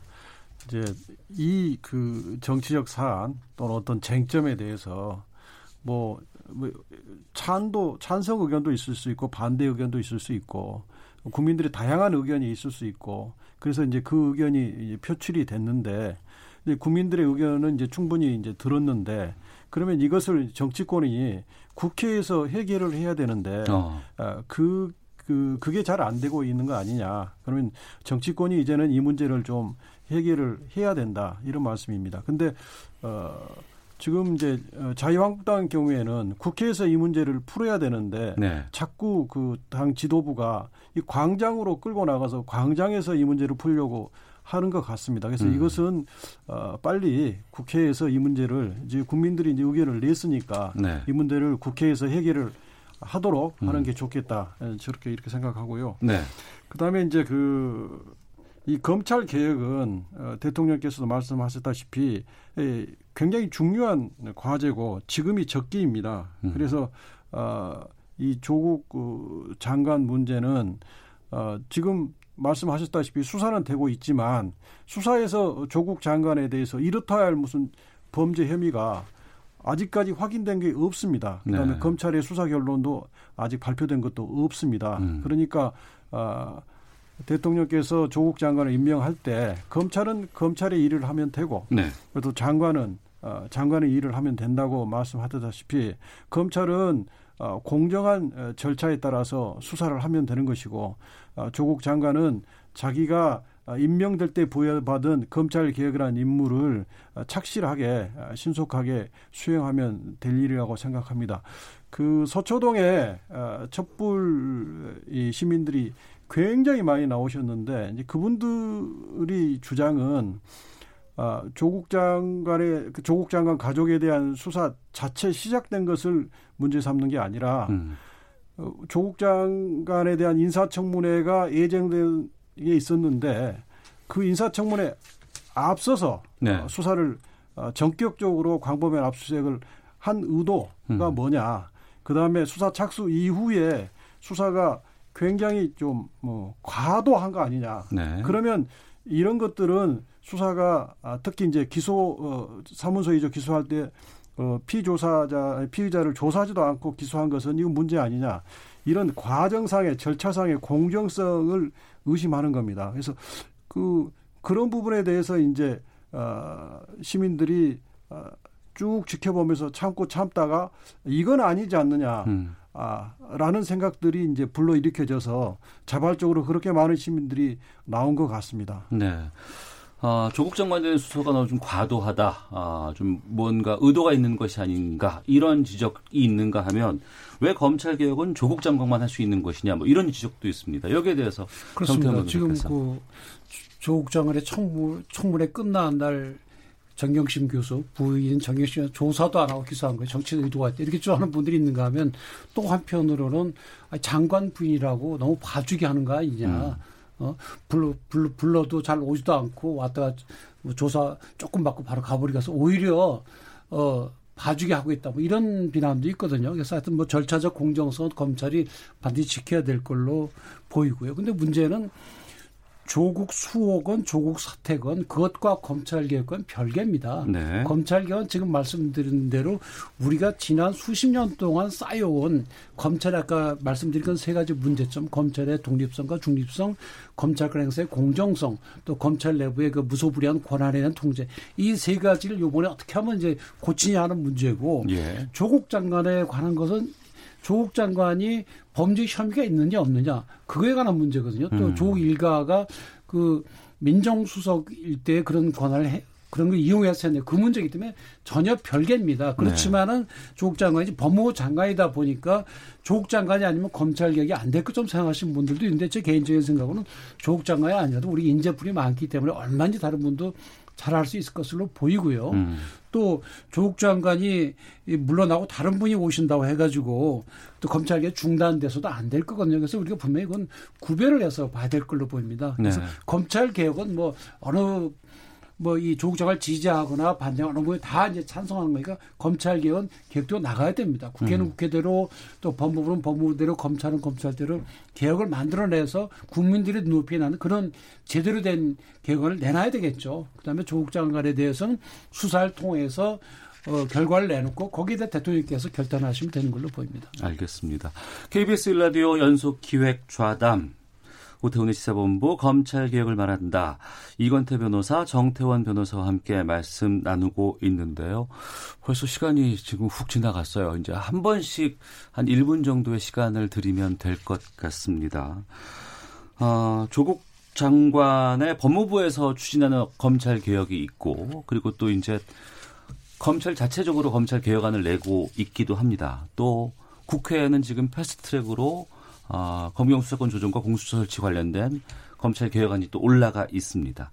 이제 이 그 정치적 사안 또는 어떤 쟁점에 대해서 뭐, 뭐 찬도 찬성 의견도 있을 수 있고 반대 의견도 있을 수 있고 국민들의 다양한 의견이 있을 수 있고 그래서 이제 그 의견이 이제 표출이 됐는데 이제 국민들의 의견은 이제 충분히 이제 들었는데 그러면 이것을 정치권이 국회에서 해결을 해야 되는데 어. 아, 그, 그 그게 잘 안 되고 있는 거 아니냐. 그러면 정치권이 이제는 이 문제를 좀 해결을 해야 된다 이런 말씀입니다. 근데 어 지금 이제 어, 자유한국당 경우에는 국회에서 이 문제를 풀어야 되는데 네. 자꾸 그 당 지도부가 이 광장으로 끌고 나가서 광장에서 이 문제를 풀려고 하는 것 같습니다. 그래서 음. 이것은 어 빨리 국회에서 이 문제를 이제 국민들이 이제 의견을 냈으니까 네. 이 문제를 국회에서 해결을 하도록 하는 음. 게 좋겠다. 예, 저렇게 이렇게 생각하고요. 네. 그다음에 이제 그 이 검찰 개혁은 어, 대통령께서도 말씀하셨다시피 에, 굉장히 중요한 과제고 지금이 적기입니다. 음. 그래서 어, 이 조국 그 장관 문제는 어, 지금 말씀하셨다시피 수사는 되고 있지만 수사에서 조국 장관에 대해서 이렇다 할 무슨 범죄 혐의가 아직까지 확인된 게 없습니다. 그다음에 네. 검찰의 수사 결론도 아직 발표된 것도 없습니다. 음. 그러니까 어, 대통령께서 조국 장관을 임명할 때 검찰은 검찰의 일을 하면 되고 네. 또 장관은 어, 장관의 일을 하면 된다고 말씀하셨다시피 검찰은 어, 공정한 어, 절차에 따라서 수사를 하면 되는 것이고 어, 조국 장관은 자기가 어, 임명될 때 부여받은 검찰 개혁이라는 임무를 어, 착실하게 신속하게 수행하면 될 일이라고 생각합니다. 그 서초동에 촛불 이 시민들이 굉장히 많이 나오셨는데 이제 그분들이 주장은 아, 조국 장관의 그 조국 장관 가족에 대한 수사 자체 시작된 것을 문제 삼는 게 아니라 음. 어, 조국 장관에 대한 인사청문회가 예정된 게 있었는데 그 인사청문회 앞서서 네. 어, 수사를 어, 전격적으로 광범위한 압수수색을 한 의도가 음. 뭐냐. 그 다음에 수사 착수 이후에 수사가 굉장히 좀 뭐 과도한 거 아니냐. 네. 그러면 이런 것들은 수사가 아, 특히 이제 기소 어, 사문서이죠 기소할 때 어, 피조사자 피의자를 조사하지도 않고 기소한 것은 이건 문제 아니냐. 이런 과정상의 절차상의 공정성을 의심하는 겁니다. 그래서 그 그런 부분에 대해서 이제 어, 시민들이 어, 쭉 지켜보면서 참고 참다가 이건 아니지 않느냐. 음. 아, 라는 생각들이 이제 불러 일으켜져서 자발적으로 그렇게 많은 시민들이 나온 것 같습니다. 네. 아, 조국 장관의 수사가 너무 좀 과도하다. 아, 좀 뭔가 의도가 있는 것이 아닌가. 이런 지적이 있는가 하면 왜 검찰 개혁은 조국 장관만 할 수 있는 것이냐. 뭐 이런 지적도 있습니다. 여기에 대해서 그렇습니다. 지금 그 조국 장관의 청문 청문회 끝난 날 정경심 교수, 부인 정경심 조사도 안 하고 기소한 거예요. 정치 의도가 있다. 이렇게 주장하는 분들이 있는가 하면 또 한편으로는 장관 부인이라고 너무 봐주게 하는 거 아니냐. 음. 어, 불러, 불러, 불러도 잘 오지도 않고 왔다가 뭐 조사 조금 받고 바로 가버리가서 오히려, 어, 봐주게 하고 있다. 뭐 이런 비난도 있거든요. 그래서 하여튼 뭐 절차적 공정성은 검찰이 반드시 지켜야 될 걸로 보이고요. 근데 문제는 조국 수호건 조국 사택건 그것과 검찰 개혁은 별개입니다. 네. 검찰 개혁은 지금 말씀드린 대로 우리가 지난 수십 년 동안 쌓여온 검찰 아까 말씀드린 건 세 가지 문제점 검찰의 독립성과 중립성, 검찰 관행사의 공정성, 또 검찰 내부의 그 무소불위한 권한에 대한 통제 이 세 가지를 요번에 어떻게 하면 이제 고치냐 하는 문제고 예. 조국 장관에 관한 것은 조국 장관이 범죄 혐의가 있느냐 없느냐 그거에 관한 문제거든요. 또 음. 조국 일가가 그 민정수석일 때 그런 권한을 해, 그런 걸 이용해서 했는데 그 문제이기 때문에 전혀 별개입니다. 그렇지만은 네. 조국 장관이 법무부 장관이다 보니까 조국 장관이 아니면 검찰 개혁이 안 될것좀 생각하시는 분들도 있는데 제 개인적인 생각으로는 조국 장관이 아니라도 우리 인재풀이 많기 때문에 얼마든지 다른 분도 잘할 수 있을 것으로 보이고요. 음. 또 조국 장관이 물러나고 다른 분이 오신다고 해가지고 또 검찰개 중단돼서도 안 될 거거든요. 그래서 우리가 분명히 그건 구별을 해서 봐야 될 걸로 보입니다. 그래서 네. 검찰 개혁은 뭐 어느 뭐 이 조국 장관을 지지하거나 반대하는 분이 다 이제 찬성하는 거니까 검찰 개혁은 개혁도 나가야 됩니다. 국회는 음. 국회대로 또 법무부는 법무부대로 검찰은 검찰대로 개혁을 만들어내서 국민들의 눈높이에 나는 그런 제대로 된 개혁을 내놔야 되겠죠. 그다음에 조국 장관에 대해서는 수사를 통해서 어, 결과를 내놓고 거기에 대해 대통령께서 결단하시면 되는 걸로 보입니다. 알겠습니다. KBS 일라디오 연속 기획 좌담 오태훈의 시사본부 검찰개혁을 말한다. 이건태 변호사, 정태원 변호사와 함께 말씀 나누고 있는데요. 벌써 시간이 지금 훅 지나갔어요. 이제 한 번씩 한 1분 정도의 시간을 드리면 될 것 같습니다. 어, 조국 장관의 법무부에서 추진하는 검찰 개혁이 있고 그리고 또 이제 검찰 자체적으로 검찰 개혁안을 내고 있기도 합니다. 또 국회에는 지금 패스트트랙으로 어, 검경 수사권 조정과 공수처 설치 관련된 검찰 개혁안이 또 올라가 있습니다.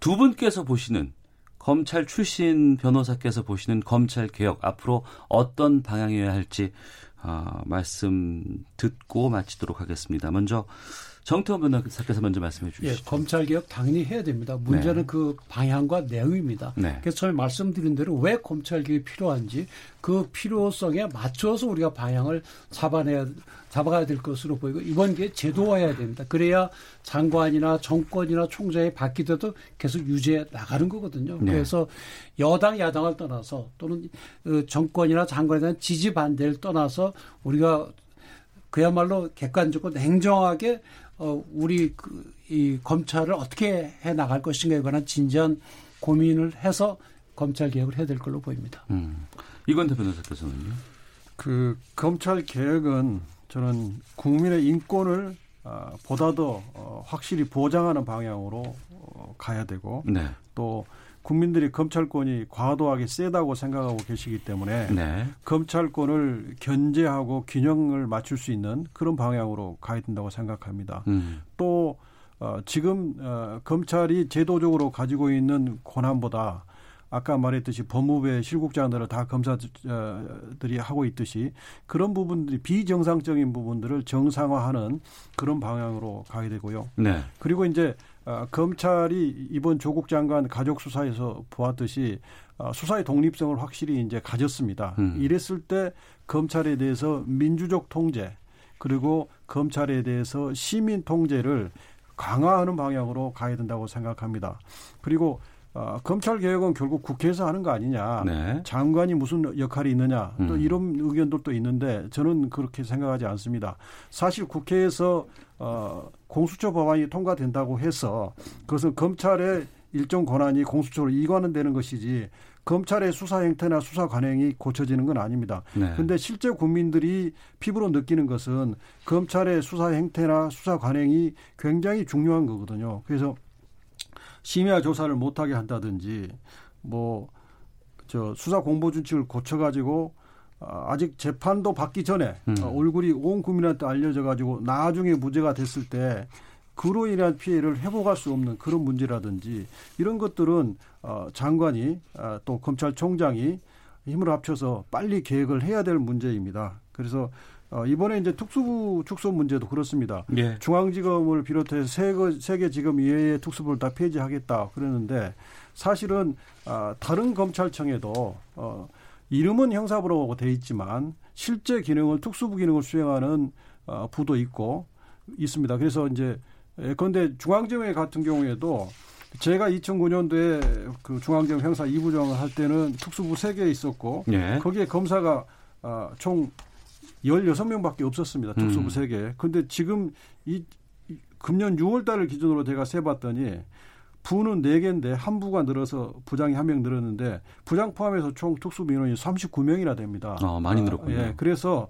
두 분께서 보시는 검찰 출신 변호사께서 보시는 검찰 개혁 앞으로 어떤 방향이어야 할지 어, 말씀 듣고 마치도록 하겠습니다. 먼저 정태원 변호사께서 먼저 말씀해 주시죠. 예, 검찰 개혁 당연히 해야 됩니다. 문제는 네. 그 방향과 내용입니다. 네. 그래서 처음에 말씀드린 대로 왜 검찰 개혁이 필요한지 그 필요성에 맞춰서 우리가 방향을 잡아내야 잡아가야 될 것으로 보이고 이번 게 제도화해야 됩니다. 그래야 장관이나 정권이나 총장이 바뀌더라도 계속 유지해 나가는 거거든요. 네. 그래서 여당 야당을 떠나서 또는 그 정권이나 장관에 대한 지지 반대를 떠나서 우리가 그야말로 객관적으로 냉정하게 어, 우리 그, 이 검찰을 어떻게 해 나갈 것인가에 관한 진지한 고민을 해서 검찰 개혁을 해야 될 걸로 보입니다. 음. 이건 대변호사께서는요? 그 검찰 개혁은 저는 국민의 인권을 어, 보다 더 어, 확실히 보장하는 방향으로 어, 가야 되고 네. 또 국민들이 검찰권이 과도하게 세다고 생각하고 계시기 때문에 네. 검찰권을 견제하고 균형을 맞출 수 있는 그런 방향으로 가야 된다고 생각합니다. 음. 또 어, 지금 어, 검찰이 제도적으로 가지고 있는 권한보다 아까 말했듯이 법무부의 실국장들을 다 검사들이 하고 있듯이 그런 부분들이 비정상적인 부분들을 정상화하는 그런 방향으로 가야 되고요. 네. 그리고 이제 어, 검찰이 이번 조국 장관 가족 수사에서 보았듯이 어, 수사의 독립성을 확실히 이제 가졌습니다. 음. 이랬을 때 검찰에 대해서 민주적 통제 그리고 검찰에 대해서 시민 통제를 강화하는 방향으로 가야 된다고 생각합니다. 그리고 어, 검찰 개혁은 결국 국회에서 하는 거 아니냐. 네. 장관이 무슨 역할이 있느냐. 또 음. 이런 의견들도 있는데 저는 그렇게 생각하지 않습니다. 사실 국회에서 어, 공수처 법안이 통과된다고 해서 그것은 검찰의 일정 권한이 공수처로 이관되는 것이지 검찰의 수사 행태나 수사 관행이 고쳐지는 건 아닙니다. 그런데 네. 실제 국민들이 피부로 느끼는 것은 검찰의 수사 행태나 수사 관행이 굉장히 중요한 거거든요. 그래서 심야 조사를 못하게 한다든지 뭐 저 수사 공보 준칙을 고쳐가지고 어, 아직 재판도 받기 전에 음. 어, 얼굴이 온 국민한테 알려져 가지고 나중에 무죄가 됐을 때 그로 인한 피해를 회복할 수 없는 그런 문제라든지 이런 것들은 어, 장관이 어, 또 검찰총장이 힘을 합쳐서 빨리 계획을 해야 될 문제입니다. 그래서 어, 이번에 이제 특수부 축소 문제도 그렇습니다. 예. 중앙지검을 비롯해서 세개 지검 이외의 특수부를 다 폐지하겠다 그러는데 사실은 어, 다른 검찰청에도 어, 이름은 형사부로 돼 있지만 실제 기능을 특수부 기능을 수행하는 어, 부도 있고 있습니다. 그래서 이제 그런데 중앙지검 같은 경우에도 제가 2009년도에 그 중앙지검 형사 2부장을 할 때는 특수부 3개 있었고 예. 거기에 검사가 어, 총 16명밖에 없었습니다. 특수부 음. 3개. 근데 지금 이 금년 6월 달을 기준으로 제가 세 봤더니 부는 4개인데 한 부가 늘어서 부장이 한 명 늘었는데 부장 포함해서 총 특수부 인원이 39명이나 됩니다. 아, 많이 늘었군요. 아, 예. 그래서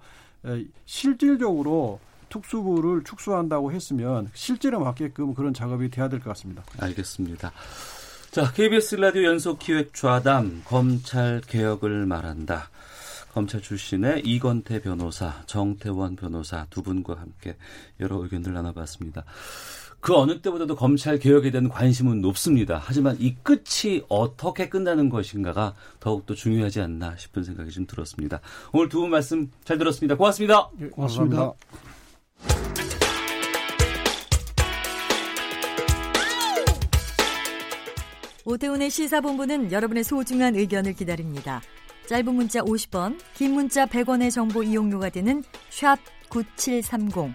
실질적으로 특수부를 축소한다고 했으면 실제로 맞게끔 그런 작업이 돼야 될 것 같습니다. 알겠습니다. 자, KBS 라디오 연속 기획 좌담 검찰 개혁을 말한다. 검찰 출신의 이건태 변호사, 정태원 변호사 두 분과 함께 여러 의견들 나눠봤습니다. 그 어느 때보다도 검찰 개혁에 대한 관심은 높습니다. 하지만 이 끝이 어떻게 끝나는 것인가가 더욱더 중요하지 않나 싶은 생각이 좀 들었습니다. 오늘 두 분 말씀 잘 들었습니다. 고맙습니다. 네, 고맙습니다. 고맙습니다. 오태훈의 시사본부는 여러분의 소중한 의견을 기다립니다. 짧은 문자 50원, 긴 문자 100원의 정보 이용료가 되는 샵 9730,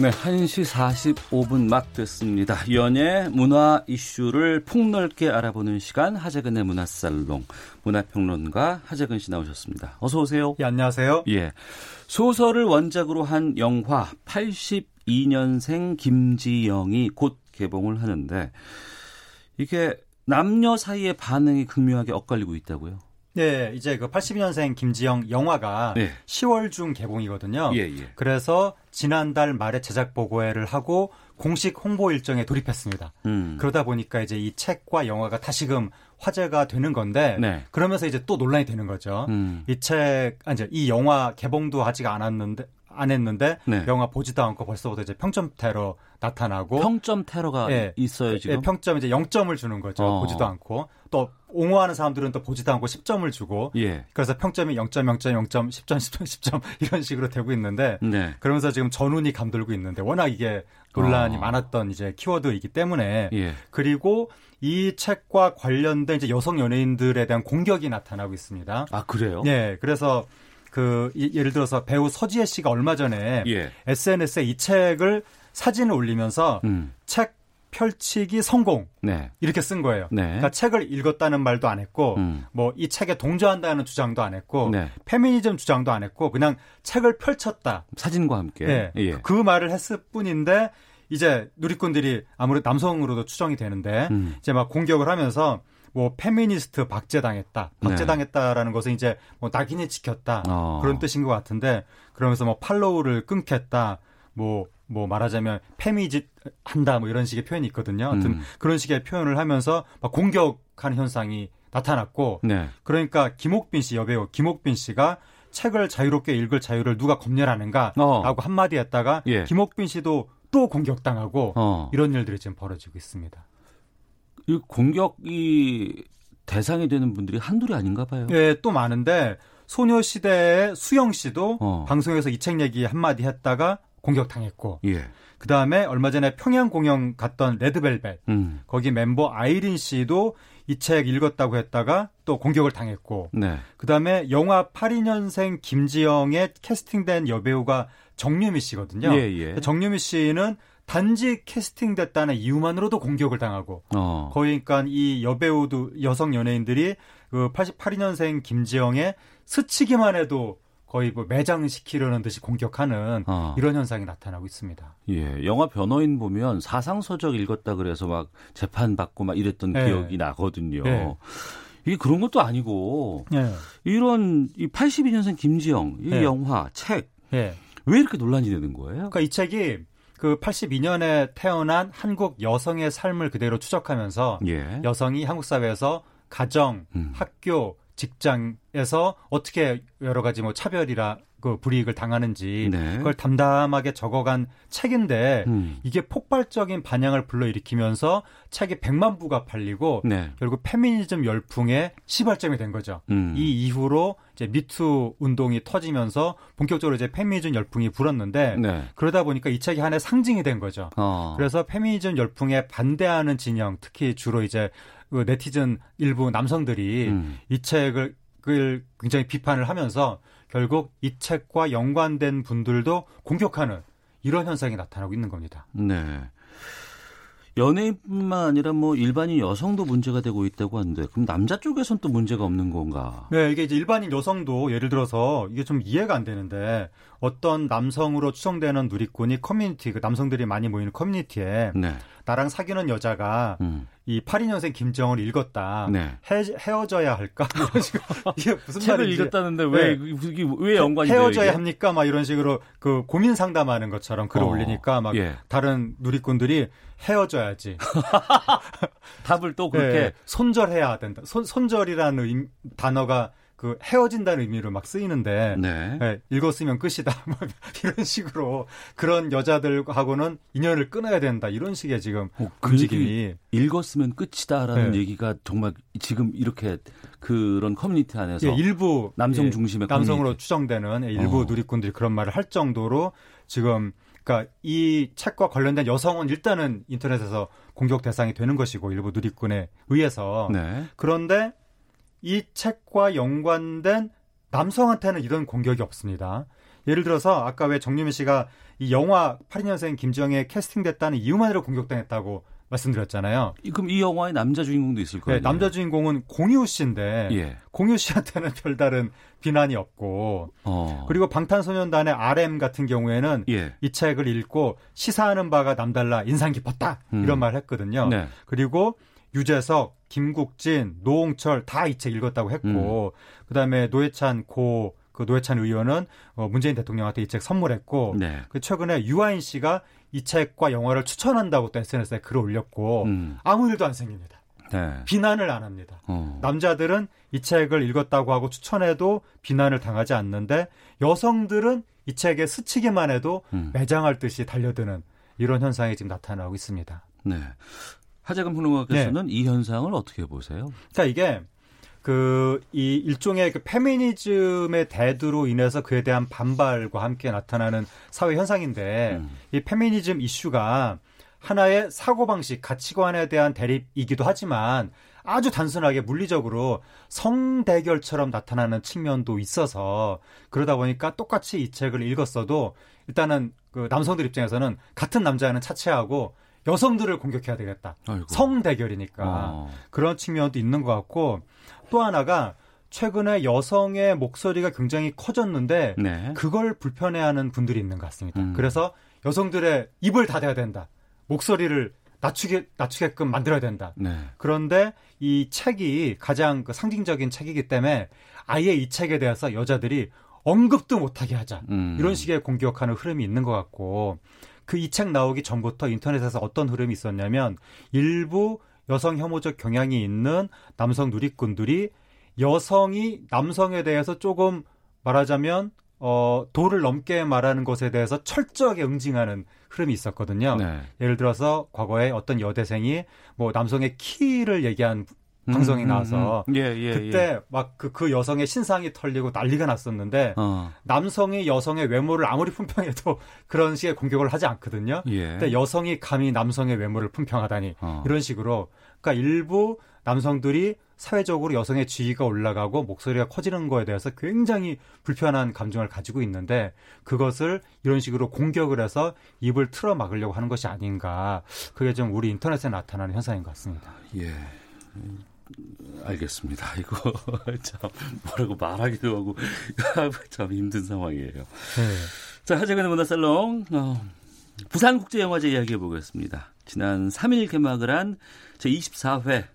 네, 1시 45분 막 됐습니다. 연예 문화 이슈를 폭넓게 알아보는 시간 하재근의 문화살롱 문화평론가 하재근 씨 나오셨습니다. 어서 오세요. 예, 안녕하세요. 예. 소설을 원작으로 한 영화 82년생 김지영이 곧 개봉을 하는데 이게 남녀 사이의 반응이 극명하게 엇갈리고 있다고요? 네, 이제 그 82년생 김지영 영화가 네. 10월 중 개봉이거든요. 예, 예. 그래서 지난달 말에 제작 보고회를 하고 공식 홍보 일정에 돌입했습니다. 음. 그러다 보니까 이제 이 책과 영화가 다시금 화제가 되는 건데 네. 그러면서 이제 또 논란이 되는 거죠. 음. 이 책, 아니, 이제 이 영화 개봉도 하지가 않았는데 안 했는데 네. 영화 보지도 않고 벌써부터 이제 평점 테러 나타나고 평점 테러가 예. 있어요 지금. 예, 평점 이제 0점을 주는 거죠. 어. 보지도 않고 또 옹호하는 사람들은 또 보지도 않고 10점을 주고 예. 그래서 평점이 0점, 0점, 0점, 10점, 10점, 10점 이런 식으로 되고 있는데 네. 그러면서 지금 전운이 감돌고 있는데 워낙 이게 논란이 어. 많았던 이제 키워드이기 때문에 예. 그리고 이 책과 관련된 이제 여성 연예인들에 대한 공격이 나타나고 있습니다. 아 그래요? 예, 그래서 그 이- 예를 들어서 배우 서지혜 씨가 얼마 전에 예. SNS에 이 책을 사진을 올리면서 음. 책 펼치기 성공 네. 이렇게 쓴 거예요. 네. 그러니까 책을 읽었다는 말도 안 했고 음. 뭐이 책에 동조한다는 주장도 안 했고 네. 페미니즘 주장도 안 했고 그냥 책을 펼쳤다. 사진과 함께. 예. 예. 그 말을 했을 뿐인데 이제 누리꾼들이 아무래도 남성으로도 추정이 되는데 음. 이제 막 공격을 하면서 뭐 페미니스트 박제당했다. 박제당했다라는 것은 이제 뭐 낙인이 찍혔다. 네. 어. 그런 뜻인 것 같은데 그러면서 뭐 팔로우를 끊겠다. 뭐 뭐 말하자면 페미짓 한다 뭐 이런 식의 표현이 있거든요. 하여튼 음. 그런 식의 표현을 하면서 막 공격하는 현상이 나타났고 네. 그러니까 김옥빈 씨 여배우 김옥빈 씨가 책을 자유롭게 읽을 자유를 누가 검열하는가라고 어. 한마디 했다가 예. 김옥빈 씨도 또 공격당하고 어. 이런 일들이 지금 벌어지고 있습니다. 이 공격이 대상이 되는 분들이 한둘이 아닌가 봐요. 예, 또 많은데 소녀시대의 수영 씨도 어. 방송에서 이 책 얘기 한마디 했다가 공격당했고 예. 그 다음에 얼마 전에 평양 공연 갔던 레드벨벳 음. 거기 멤버 아이린 씨도 이 책 읽었다고 했다가 또 공격을 당했고 네. 그 다음에 영화 82년생 김지영에 캐스팅된 여배우가 정유미 씨거든요. 예, 예. 정유미 씨는 단지 캐스팅됐다는 이유만으로도 공격을 당하고 어. 거의 그러니까 이 여배우도 여성 연예인들이 그 82년생 김지영의 스치기만 해도 거의 뭐 매장시키려는 듯이 공격하는 어. 이런 현상이 나타나고 있습니다. 예, 영화 변호인 보면 사상 서적 읽었다 그래서 막 재판 받고 막 이랬던 네. 기억이 나거든요. 네. 이게 그런 것도 아니고 예. 이런 이 82년생 김지영 이 네. 영화 책왜 예. 이렇게 논란이 되는 거예요? 그러니까 이 책이 그 82년에 태어난 한국 여성의 삶을 그대로 추적하면서 예. 여성이 한국 사회에서 가정, 음. 학교, 직장에서 어떻게 여러 가지 뭐 차별이라 그 불이익을 당하는지 네. 그걸 담담하게 적어간 책인데 음. 이게 폭발적인 반향을 불러일으키면서 책이 100만 부가 팔리고 네. 결국 페미니즘 열풍의 시발점이 된 거죠. 음. 이 이후로 이제 미투 운동이 터지면서 본격적으로 이제 페미니즘 열풍이 불었는데 네. 그러다 보니까 이 책이 하나의 상징이 된 거죠. 어. 그래서 페미니즘 열풍에 반대하는 진영, 특히 주로 이제 그 네티즌 일부 남성들이 음. 이 책을 그 굉장히 비판을 하면서 결국 이 책과 연관된 분들도 공격하는 이런 현상이 나타나고 있는 겁니다. 네. 연예인뿐만 아니라 뭐 일반인 여성도 문제가 되고 있다고 하는데 그럼 남자 쪽에선 또 문제가 없는 건가? 네, 이게 이제 일반인 여성도 예를 들어서 이게 좀 이해가 안 되는데 어떤 남성으로 추정되는 누리꾼이 커뮤니티, 그 남성들이 많이 모이는 커뮤니티에 네. 나랑 사귀는 여자가 음. 이 82년생 김정을 읽었다. 네. 헤, 헤어져야 할까? 이런 식으로. 이게 무슨 책을 말인지. 읽었다는데 왜 네. 이게 왜 연관이 돼요? 헤어져야 이게? 합니까? 막 이런 식으로 그 고민 상담하는 것처럼 글을 어, 올리니까 막 예. 다른 누리꾼들이 헤어져야지. 답을 또 그렇게 네, 손절해야 된다. 손, 손절이라는 의- 단어가 그 헤어진다는 의미로 막 쓰이는데 네. 예, 읽었으면 끝이다 막 이런 식으로 그런 여자들하고는 인연을 끊어야 된다 이런 식의 지금 어, 그 움직임이 읽었으면 끝이다라는 네. 얘기가 정말 지금 이렇게 그런 커뮤니티 안에서 예, 일부 남성 예, 중심의 남성으로 커뮤니티. 추정되는 일부 어. 누리꾼들이 그런 말을 할 정도로 지금 그러니까 이 책과 관련된 여성은 일단은 인터넷에서 공격 대상이 되는 것이고 일부 누리꾼에 의해서 네. 그런데 이 책과 연관된 남성한테는 이런 공격이 없습니다. 예를 들어서 아까 왜 정유미 씨가 이 영화 82년생 김지영에 캐스팅됐다는 이유만으로 공격당했다고 말씀드렸잖아요. 이- 그럼 이 영화에 남자 주인공도 있을 네, 거예요. 남자 주인공은 공유 씨인데 예. 공유 씨한테는 별다른 비난이 없고 어. 그리고 방탄소년단의 RM 같은 경우에는 예. 이 책을 읽고 시사하는 바가 남달라 인상 깊었다 음. 이런 말을 했거든요. 네. 그리고 유재석, 김국진, 노홍철 다 이 책 읽었다고 했고 그다음에 노회찬 고 그 노회찬 의원은 어, 문재인 대통령한테 이 책 선물했고 네. 그 최근에 유아인 씨가 이 책과 영화를 추천한다고 또 SNS에 글을 올렸고 음. 아무 일도 안 생깁니다. 네. 비난을 안 합니다. 어. 남자들은 이 책을 읽었다고 하고 추천해도 비난을 당하지 않는데 여성들은 이 책에 스치기만 해도 음. 매장할 듯이 달려드는 이런 현상이 지금 나타나고 있습니다. 네. 하재근 평론가께서는 네. 이 현상을 어떻게 보세요? 그러니까 이게 그 이 일종의 그 페미니즘의 대두로 인해서 그에 대한 반발과 함께 나타나는 사회 현상인데 음. 이 페미니즘 이슈가 하나의 사고방식, 가치관에 대한 대립이기도 하지만 아주 단순하게 물리적으로 성대결처럼 나타나는 측면도 있어서 그러다 보니까 똑같이 이 책을 읽었어도 일단은 그 남성들 입장에서는 같은 남자는 차치하고 여성들을 공격해야 되겠다. 아이고. 성 대결이니까. 어. 그런 측면도 있는 것 같고 또 하나가 최근에 여성의 목소리가 굉장히 커졌는데 네. 그걸 불편해하는 분들이 있는 것 같습니다. 음. 그래서 여성들의 입을 닫아야 된다. 목소리를 낮추게 낮추게끔 만들어야 된다. 네. 그런데 이 책이 가장 그 상징적인 책이기 때문에 아예 이 책에 대해서 여자들이 언급도 못하게 하자. 음. 이런 식의 공격하는 흐름이 있는 것 같고 그 이 책 나오기 전부터 인터넷에서 어떤 흐름이 있었냐면 일부 여성 혐오적 경향이 있는 남성 누리꾼들이 여성이 남성에 대해서 조금 말하자면 어 도를 넘게 말하는 것에 대해서 철저하게 응징하는 흐름이 있었거든요. 네. 예를 들어서 과거에 어떤 여대생이 뭐 남성의 키를 얘기한 방송이 음, 나와서 음, 음. 예, 예, 그때 막그그 여성의 신상이 털리고 난리가 났었는데 어. 남성이 여성의 외모를 아무리 품평해도 그런 식의 공격을 하지 않거든요. 예. 근데 여성이 감히 남성의 외모를 품평하다니 어. 이런 식으로 그러니까 일부 남성들이 사회적으로 여성의 지위가 올라가고 목소리가 커지는 거에 대해서 굉장히 불편한 감정을 가지고 있는데 그것을 이런 식으로 공격을 해서 입을 틀어 막으려고 하는 것이 아닌가. 그게 좀 우리 인터넷에 나타나는 현상인 것 같습니다. 예. 음, 알겠습니다. 이거 참 뭐라고 말하기도 하고 참 힘든 상황이에요. 네. 자, 하재근의 문화살롱 어, 부산국제영화제 이야기해 보겠습니다. 지난 3일 개막을 한 제24회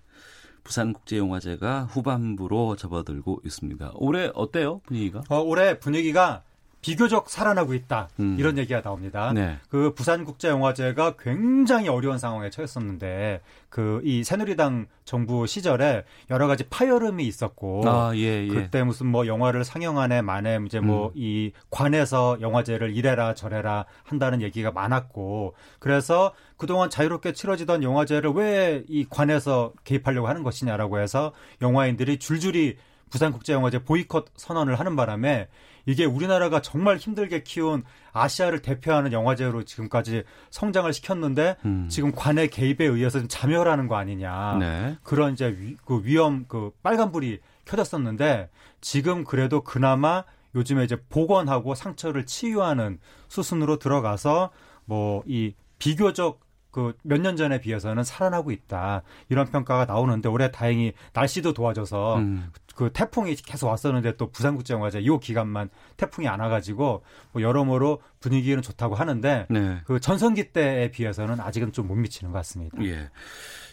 부산국제영화제가 후반부로 접어들고 있습니다. 올해 어때요 분위기가? 어, 올해 분위기가 비교적 살아나고 있다. 음. 이런 얘기가 나옵니다. 네. 그 부산국제영화제가 굉장히 어려운 상황에 처했었는데 그 이 새누리당 정부 시절에 여러 가지 파열음이 있었고 아, 예, 예. 그때 무슨 뭐 영화를 상영하네 만에 이제 뭐 음. 이 관에서 영화제를 이래라 저래라 한다는 얘기가 많았고 그래서 그동안 자유롭게 치러지던 영화제를 왜 이 관에서 개입하려고 하는 것이냐라고 해서 영화인들이 줄줄이 부산국제영화제 보이콧 선언을 하는 바람에 이게 우리나라가 정말 힘들게 키운 아시아를 대표하는 영화제로 지금까지 성장을 시켰는데 음. 지금 관의 개입에 의해서 좀 자멸하는 거 아니냐. 네. 그런 이제 위, 그 위험 그 빨간불이 켜졌었는데 지금 그래도 그나마 요즘에 이제 복원하고 상처를 치유하는 수순으로 들어가서 뭐 이 비교적 그 몇 년 전에 비해서는 살아나고 있다 이런 평가가 나오는데 올해 다행히 날씨도 도와줘서 음. 그 태풍이 계속 왔었는데 또 부산국제영화제 이 기간만 태풍이 안 와가지고 뭐 여러모로 분위기는 좋다고 하는데 네. 그 전성기 때에 비해서는 아직은 좀 못 미치는 것 같습니다. 예.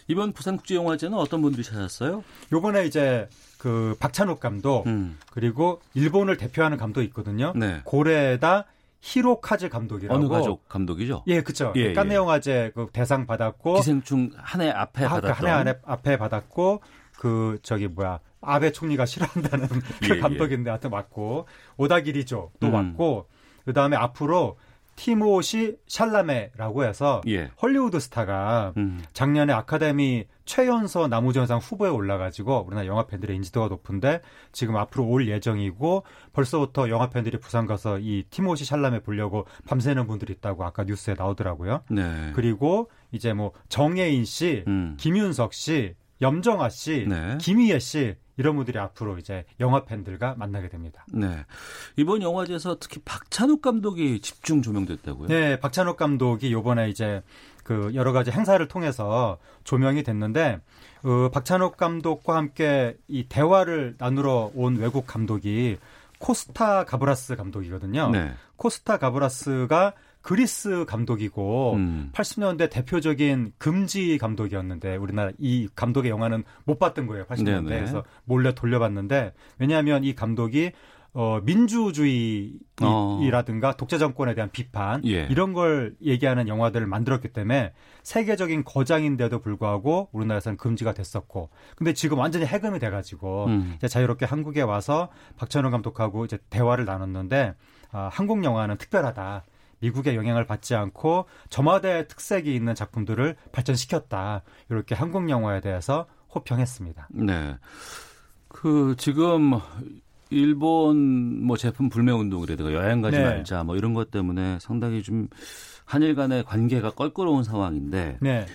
이번 부산국제영화제는 어떤 분들이 찾았어요? 요번에 이제 그 박찬욱 감독 음. 그리고 일본을 대표하는 감독이 있거든요. 네. 고레에다 히로카즈 감독이라고. 어느 가족 감독이죠? 예, 그렇죠. 예, 깐네 예. 영화제 그 대상 받았고 기생충 한 해 앞에 아, 그 받았던 한해 안에 앞에 받았고 그 저기 뭐야 아베 총리가 싫어한다는 그 예, 예. 감독인데 하여튼 맞고 오다기리죠 또 음. 맞고 그 다음에 앞으로 티모시 샬라메라고 해서 예. 헐리우드 스타가 음. 작년에 아카데미 최연소 나무전상 후보에 올라가지고 우리나라 영화 팬들의 인지도가 높은데 지금 앞으로 올 예정이고 벌써부터 영화 팬들이 부산 가서 이 티모시 샬라메 보려고 밤새는 분들이 있다고 아까 뉴스에 나오더라고요. 네. 그리고 이제 뭐 정혜인 씨, 음. 김윤석 씨, 염정아 씨, 네. 김희애 씨 이런 분들이 앞으로 이제 영화 팬들과 만나게 됩니다. 네. 이번 영화제에서 특히 박찬욱 감독이 집중 조명됐다고요? 네, 박찬욱 감독이 요번에 이제 그 여러 가지 행사를 통해서 조명이 됐는데 어, 박찬욱 감독과 함께 이 대화를 나누러 온 외국 감독이 코스타 가브라스 감독이거든요. 네. 코스타 가브라스가 그리스 감독이고 음. 80년대 대표적인 금지 감독이었는데 우리나라 이 감독의 영화는 못 봤던 거예요. 80년대에서 네네. 몰래 돌려봤는데 왜냐하면 이 감독이 어 민주주의라든가 어. 독재 정권에 대한 비판 예. 이런 걸 얘기하는 영화들을 만들었기 때문에 세계적인 거장인데도 불구하고 우리나라에서는 금지가 됐었고 근데 지금 완전히 해금이 돼가지고 음. 이제 자유롭게 한국에 와서 박찬호 감독하고 이제 대화를 나눴는데 아, 한국 영화는 특별하다. 미국의 영향을 받지 않고 저마다의 특색이 있는 작품들을 발전시켰다. 이렇게 한국 영화에 대해서 호평했습니다. 네. 그 지금 일본 뭐 제품 불매 운동이라든가 여행 가지 네. 말자 뭐 이런 것 때문에 상당히 좀 한일 간의 관계가 껄끄러운 상황인데 네.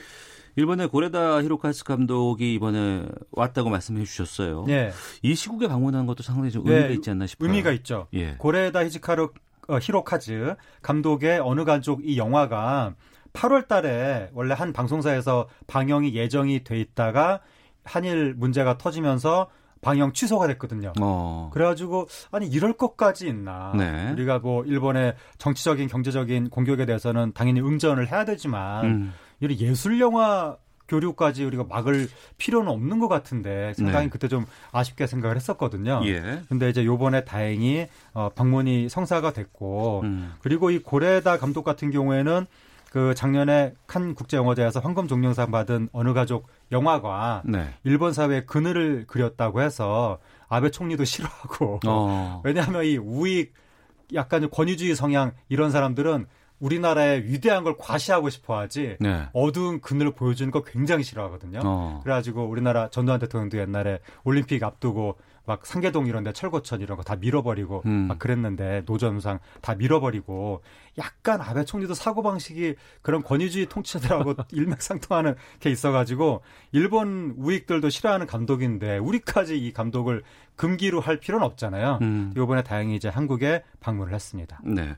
일본의 고레다 히로카스 감독이 이번에 왔다고 말씀해 주셨어요. 네. 이 시국에 방문한 것도 상당히 좀 의미가 네, 있지 않나 싶어요. 의미가 있죠. 예. 고레다 히지카르 어, 히로카즈 감독의 어느 가족 이 영화가 8월 달에 원래 한 방송사에서 방영이 예정이 돼 있다가 한일 문제가 터지면서 방영 취소가 됐거든요. 어. 그래가지고 아니 이럴 것까지 있나? 네. 우리가 뭐 일본의 정치적인 경제적인 공격에 대해서는 당연히 응전을 해야 되지만 음. 이런 예술 영화 교류까지 우리가 막을 필요는 없는 것 같은데 상당히 네. 그때 좀 아쉽게 생각을 했었거든요. 예. 근데 이제 요번에 다행히 어, 방문이 성사가 됐고 음. 그리고 이 고레다 감독 같은 경우에는 그 작년에 칸 국제영화제에서 황금 종려상 받은 어느 가족 영화가 네. 일본 사회에 그늘을 그렸다고 해서 아베 총리도 싫어하고 어. 왜냐하면 이 우익 약간 좀 권위주의 성향 이런 사람들은 우리나라의 위대한 걸 과시하고 싶어 하지 네. 어두운 그늘을 보여주는 거 굉장히 싫어하거든요. 어. 그래가지고 우리나라 전두환 대통령도 옛날에 올림픽 앞두고 막 상계동 이런 데 철거천 이런 거 다 밀어버리고 음. 막 그랬는데 노점상 다 밀어버리고 약간 아베 총리도 사고방식이 그런 권위주의 통치자들하고 일맥상통하는 게 있어가지고 일본 우익들도 싫어하는 감독인데 우리까지 이 감독을 금기로 할 필요는 없잖아요. 음. 이번에 다행히 이제 한국에 방문을 했습니다. 네.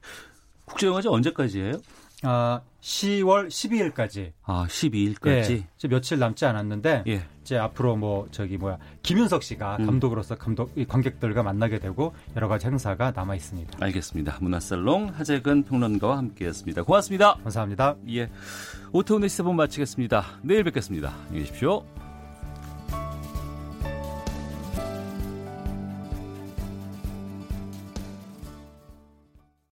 국제영화제 언제까지예요? 아, 10월 12일까지. 아, 12일까지. 예, 이제 며칠 남지 않았는데 예. 이제 앞으로 뭐 저기 뭐야 김윤석 씨가 음. 감독으로서 감독 이 관객들과 만나게 되고 여러 가지 행사가 남아 있습니다. 알겠습니다. 문화살롱 하재근 평론가와 함께했습니다. 고맙습니다. 감사합니다. 예. 오태훈의 시사본 마치겠습니다. 내일 뵙겠습니다. 안녕히 계십시오.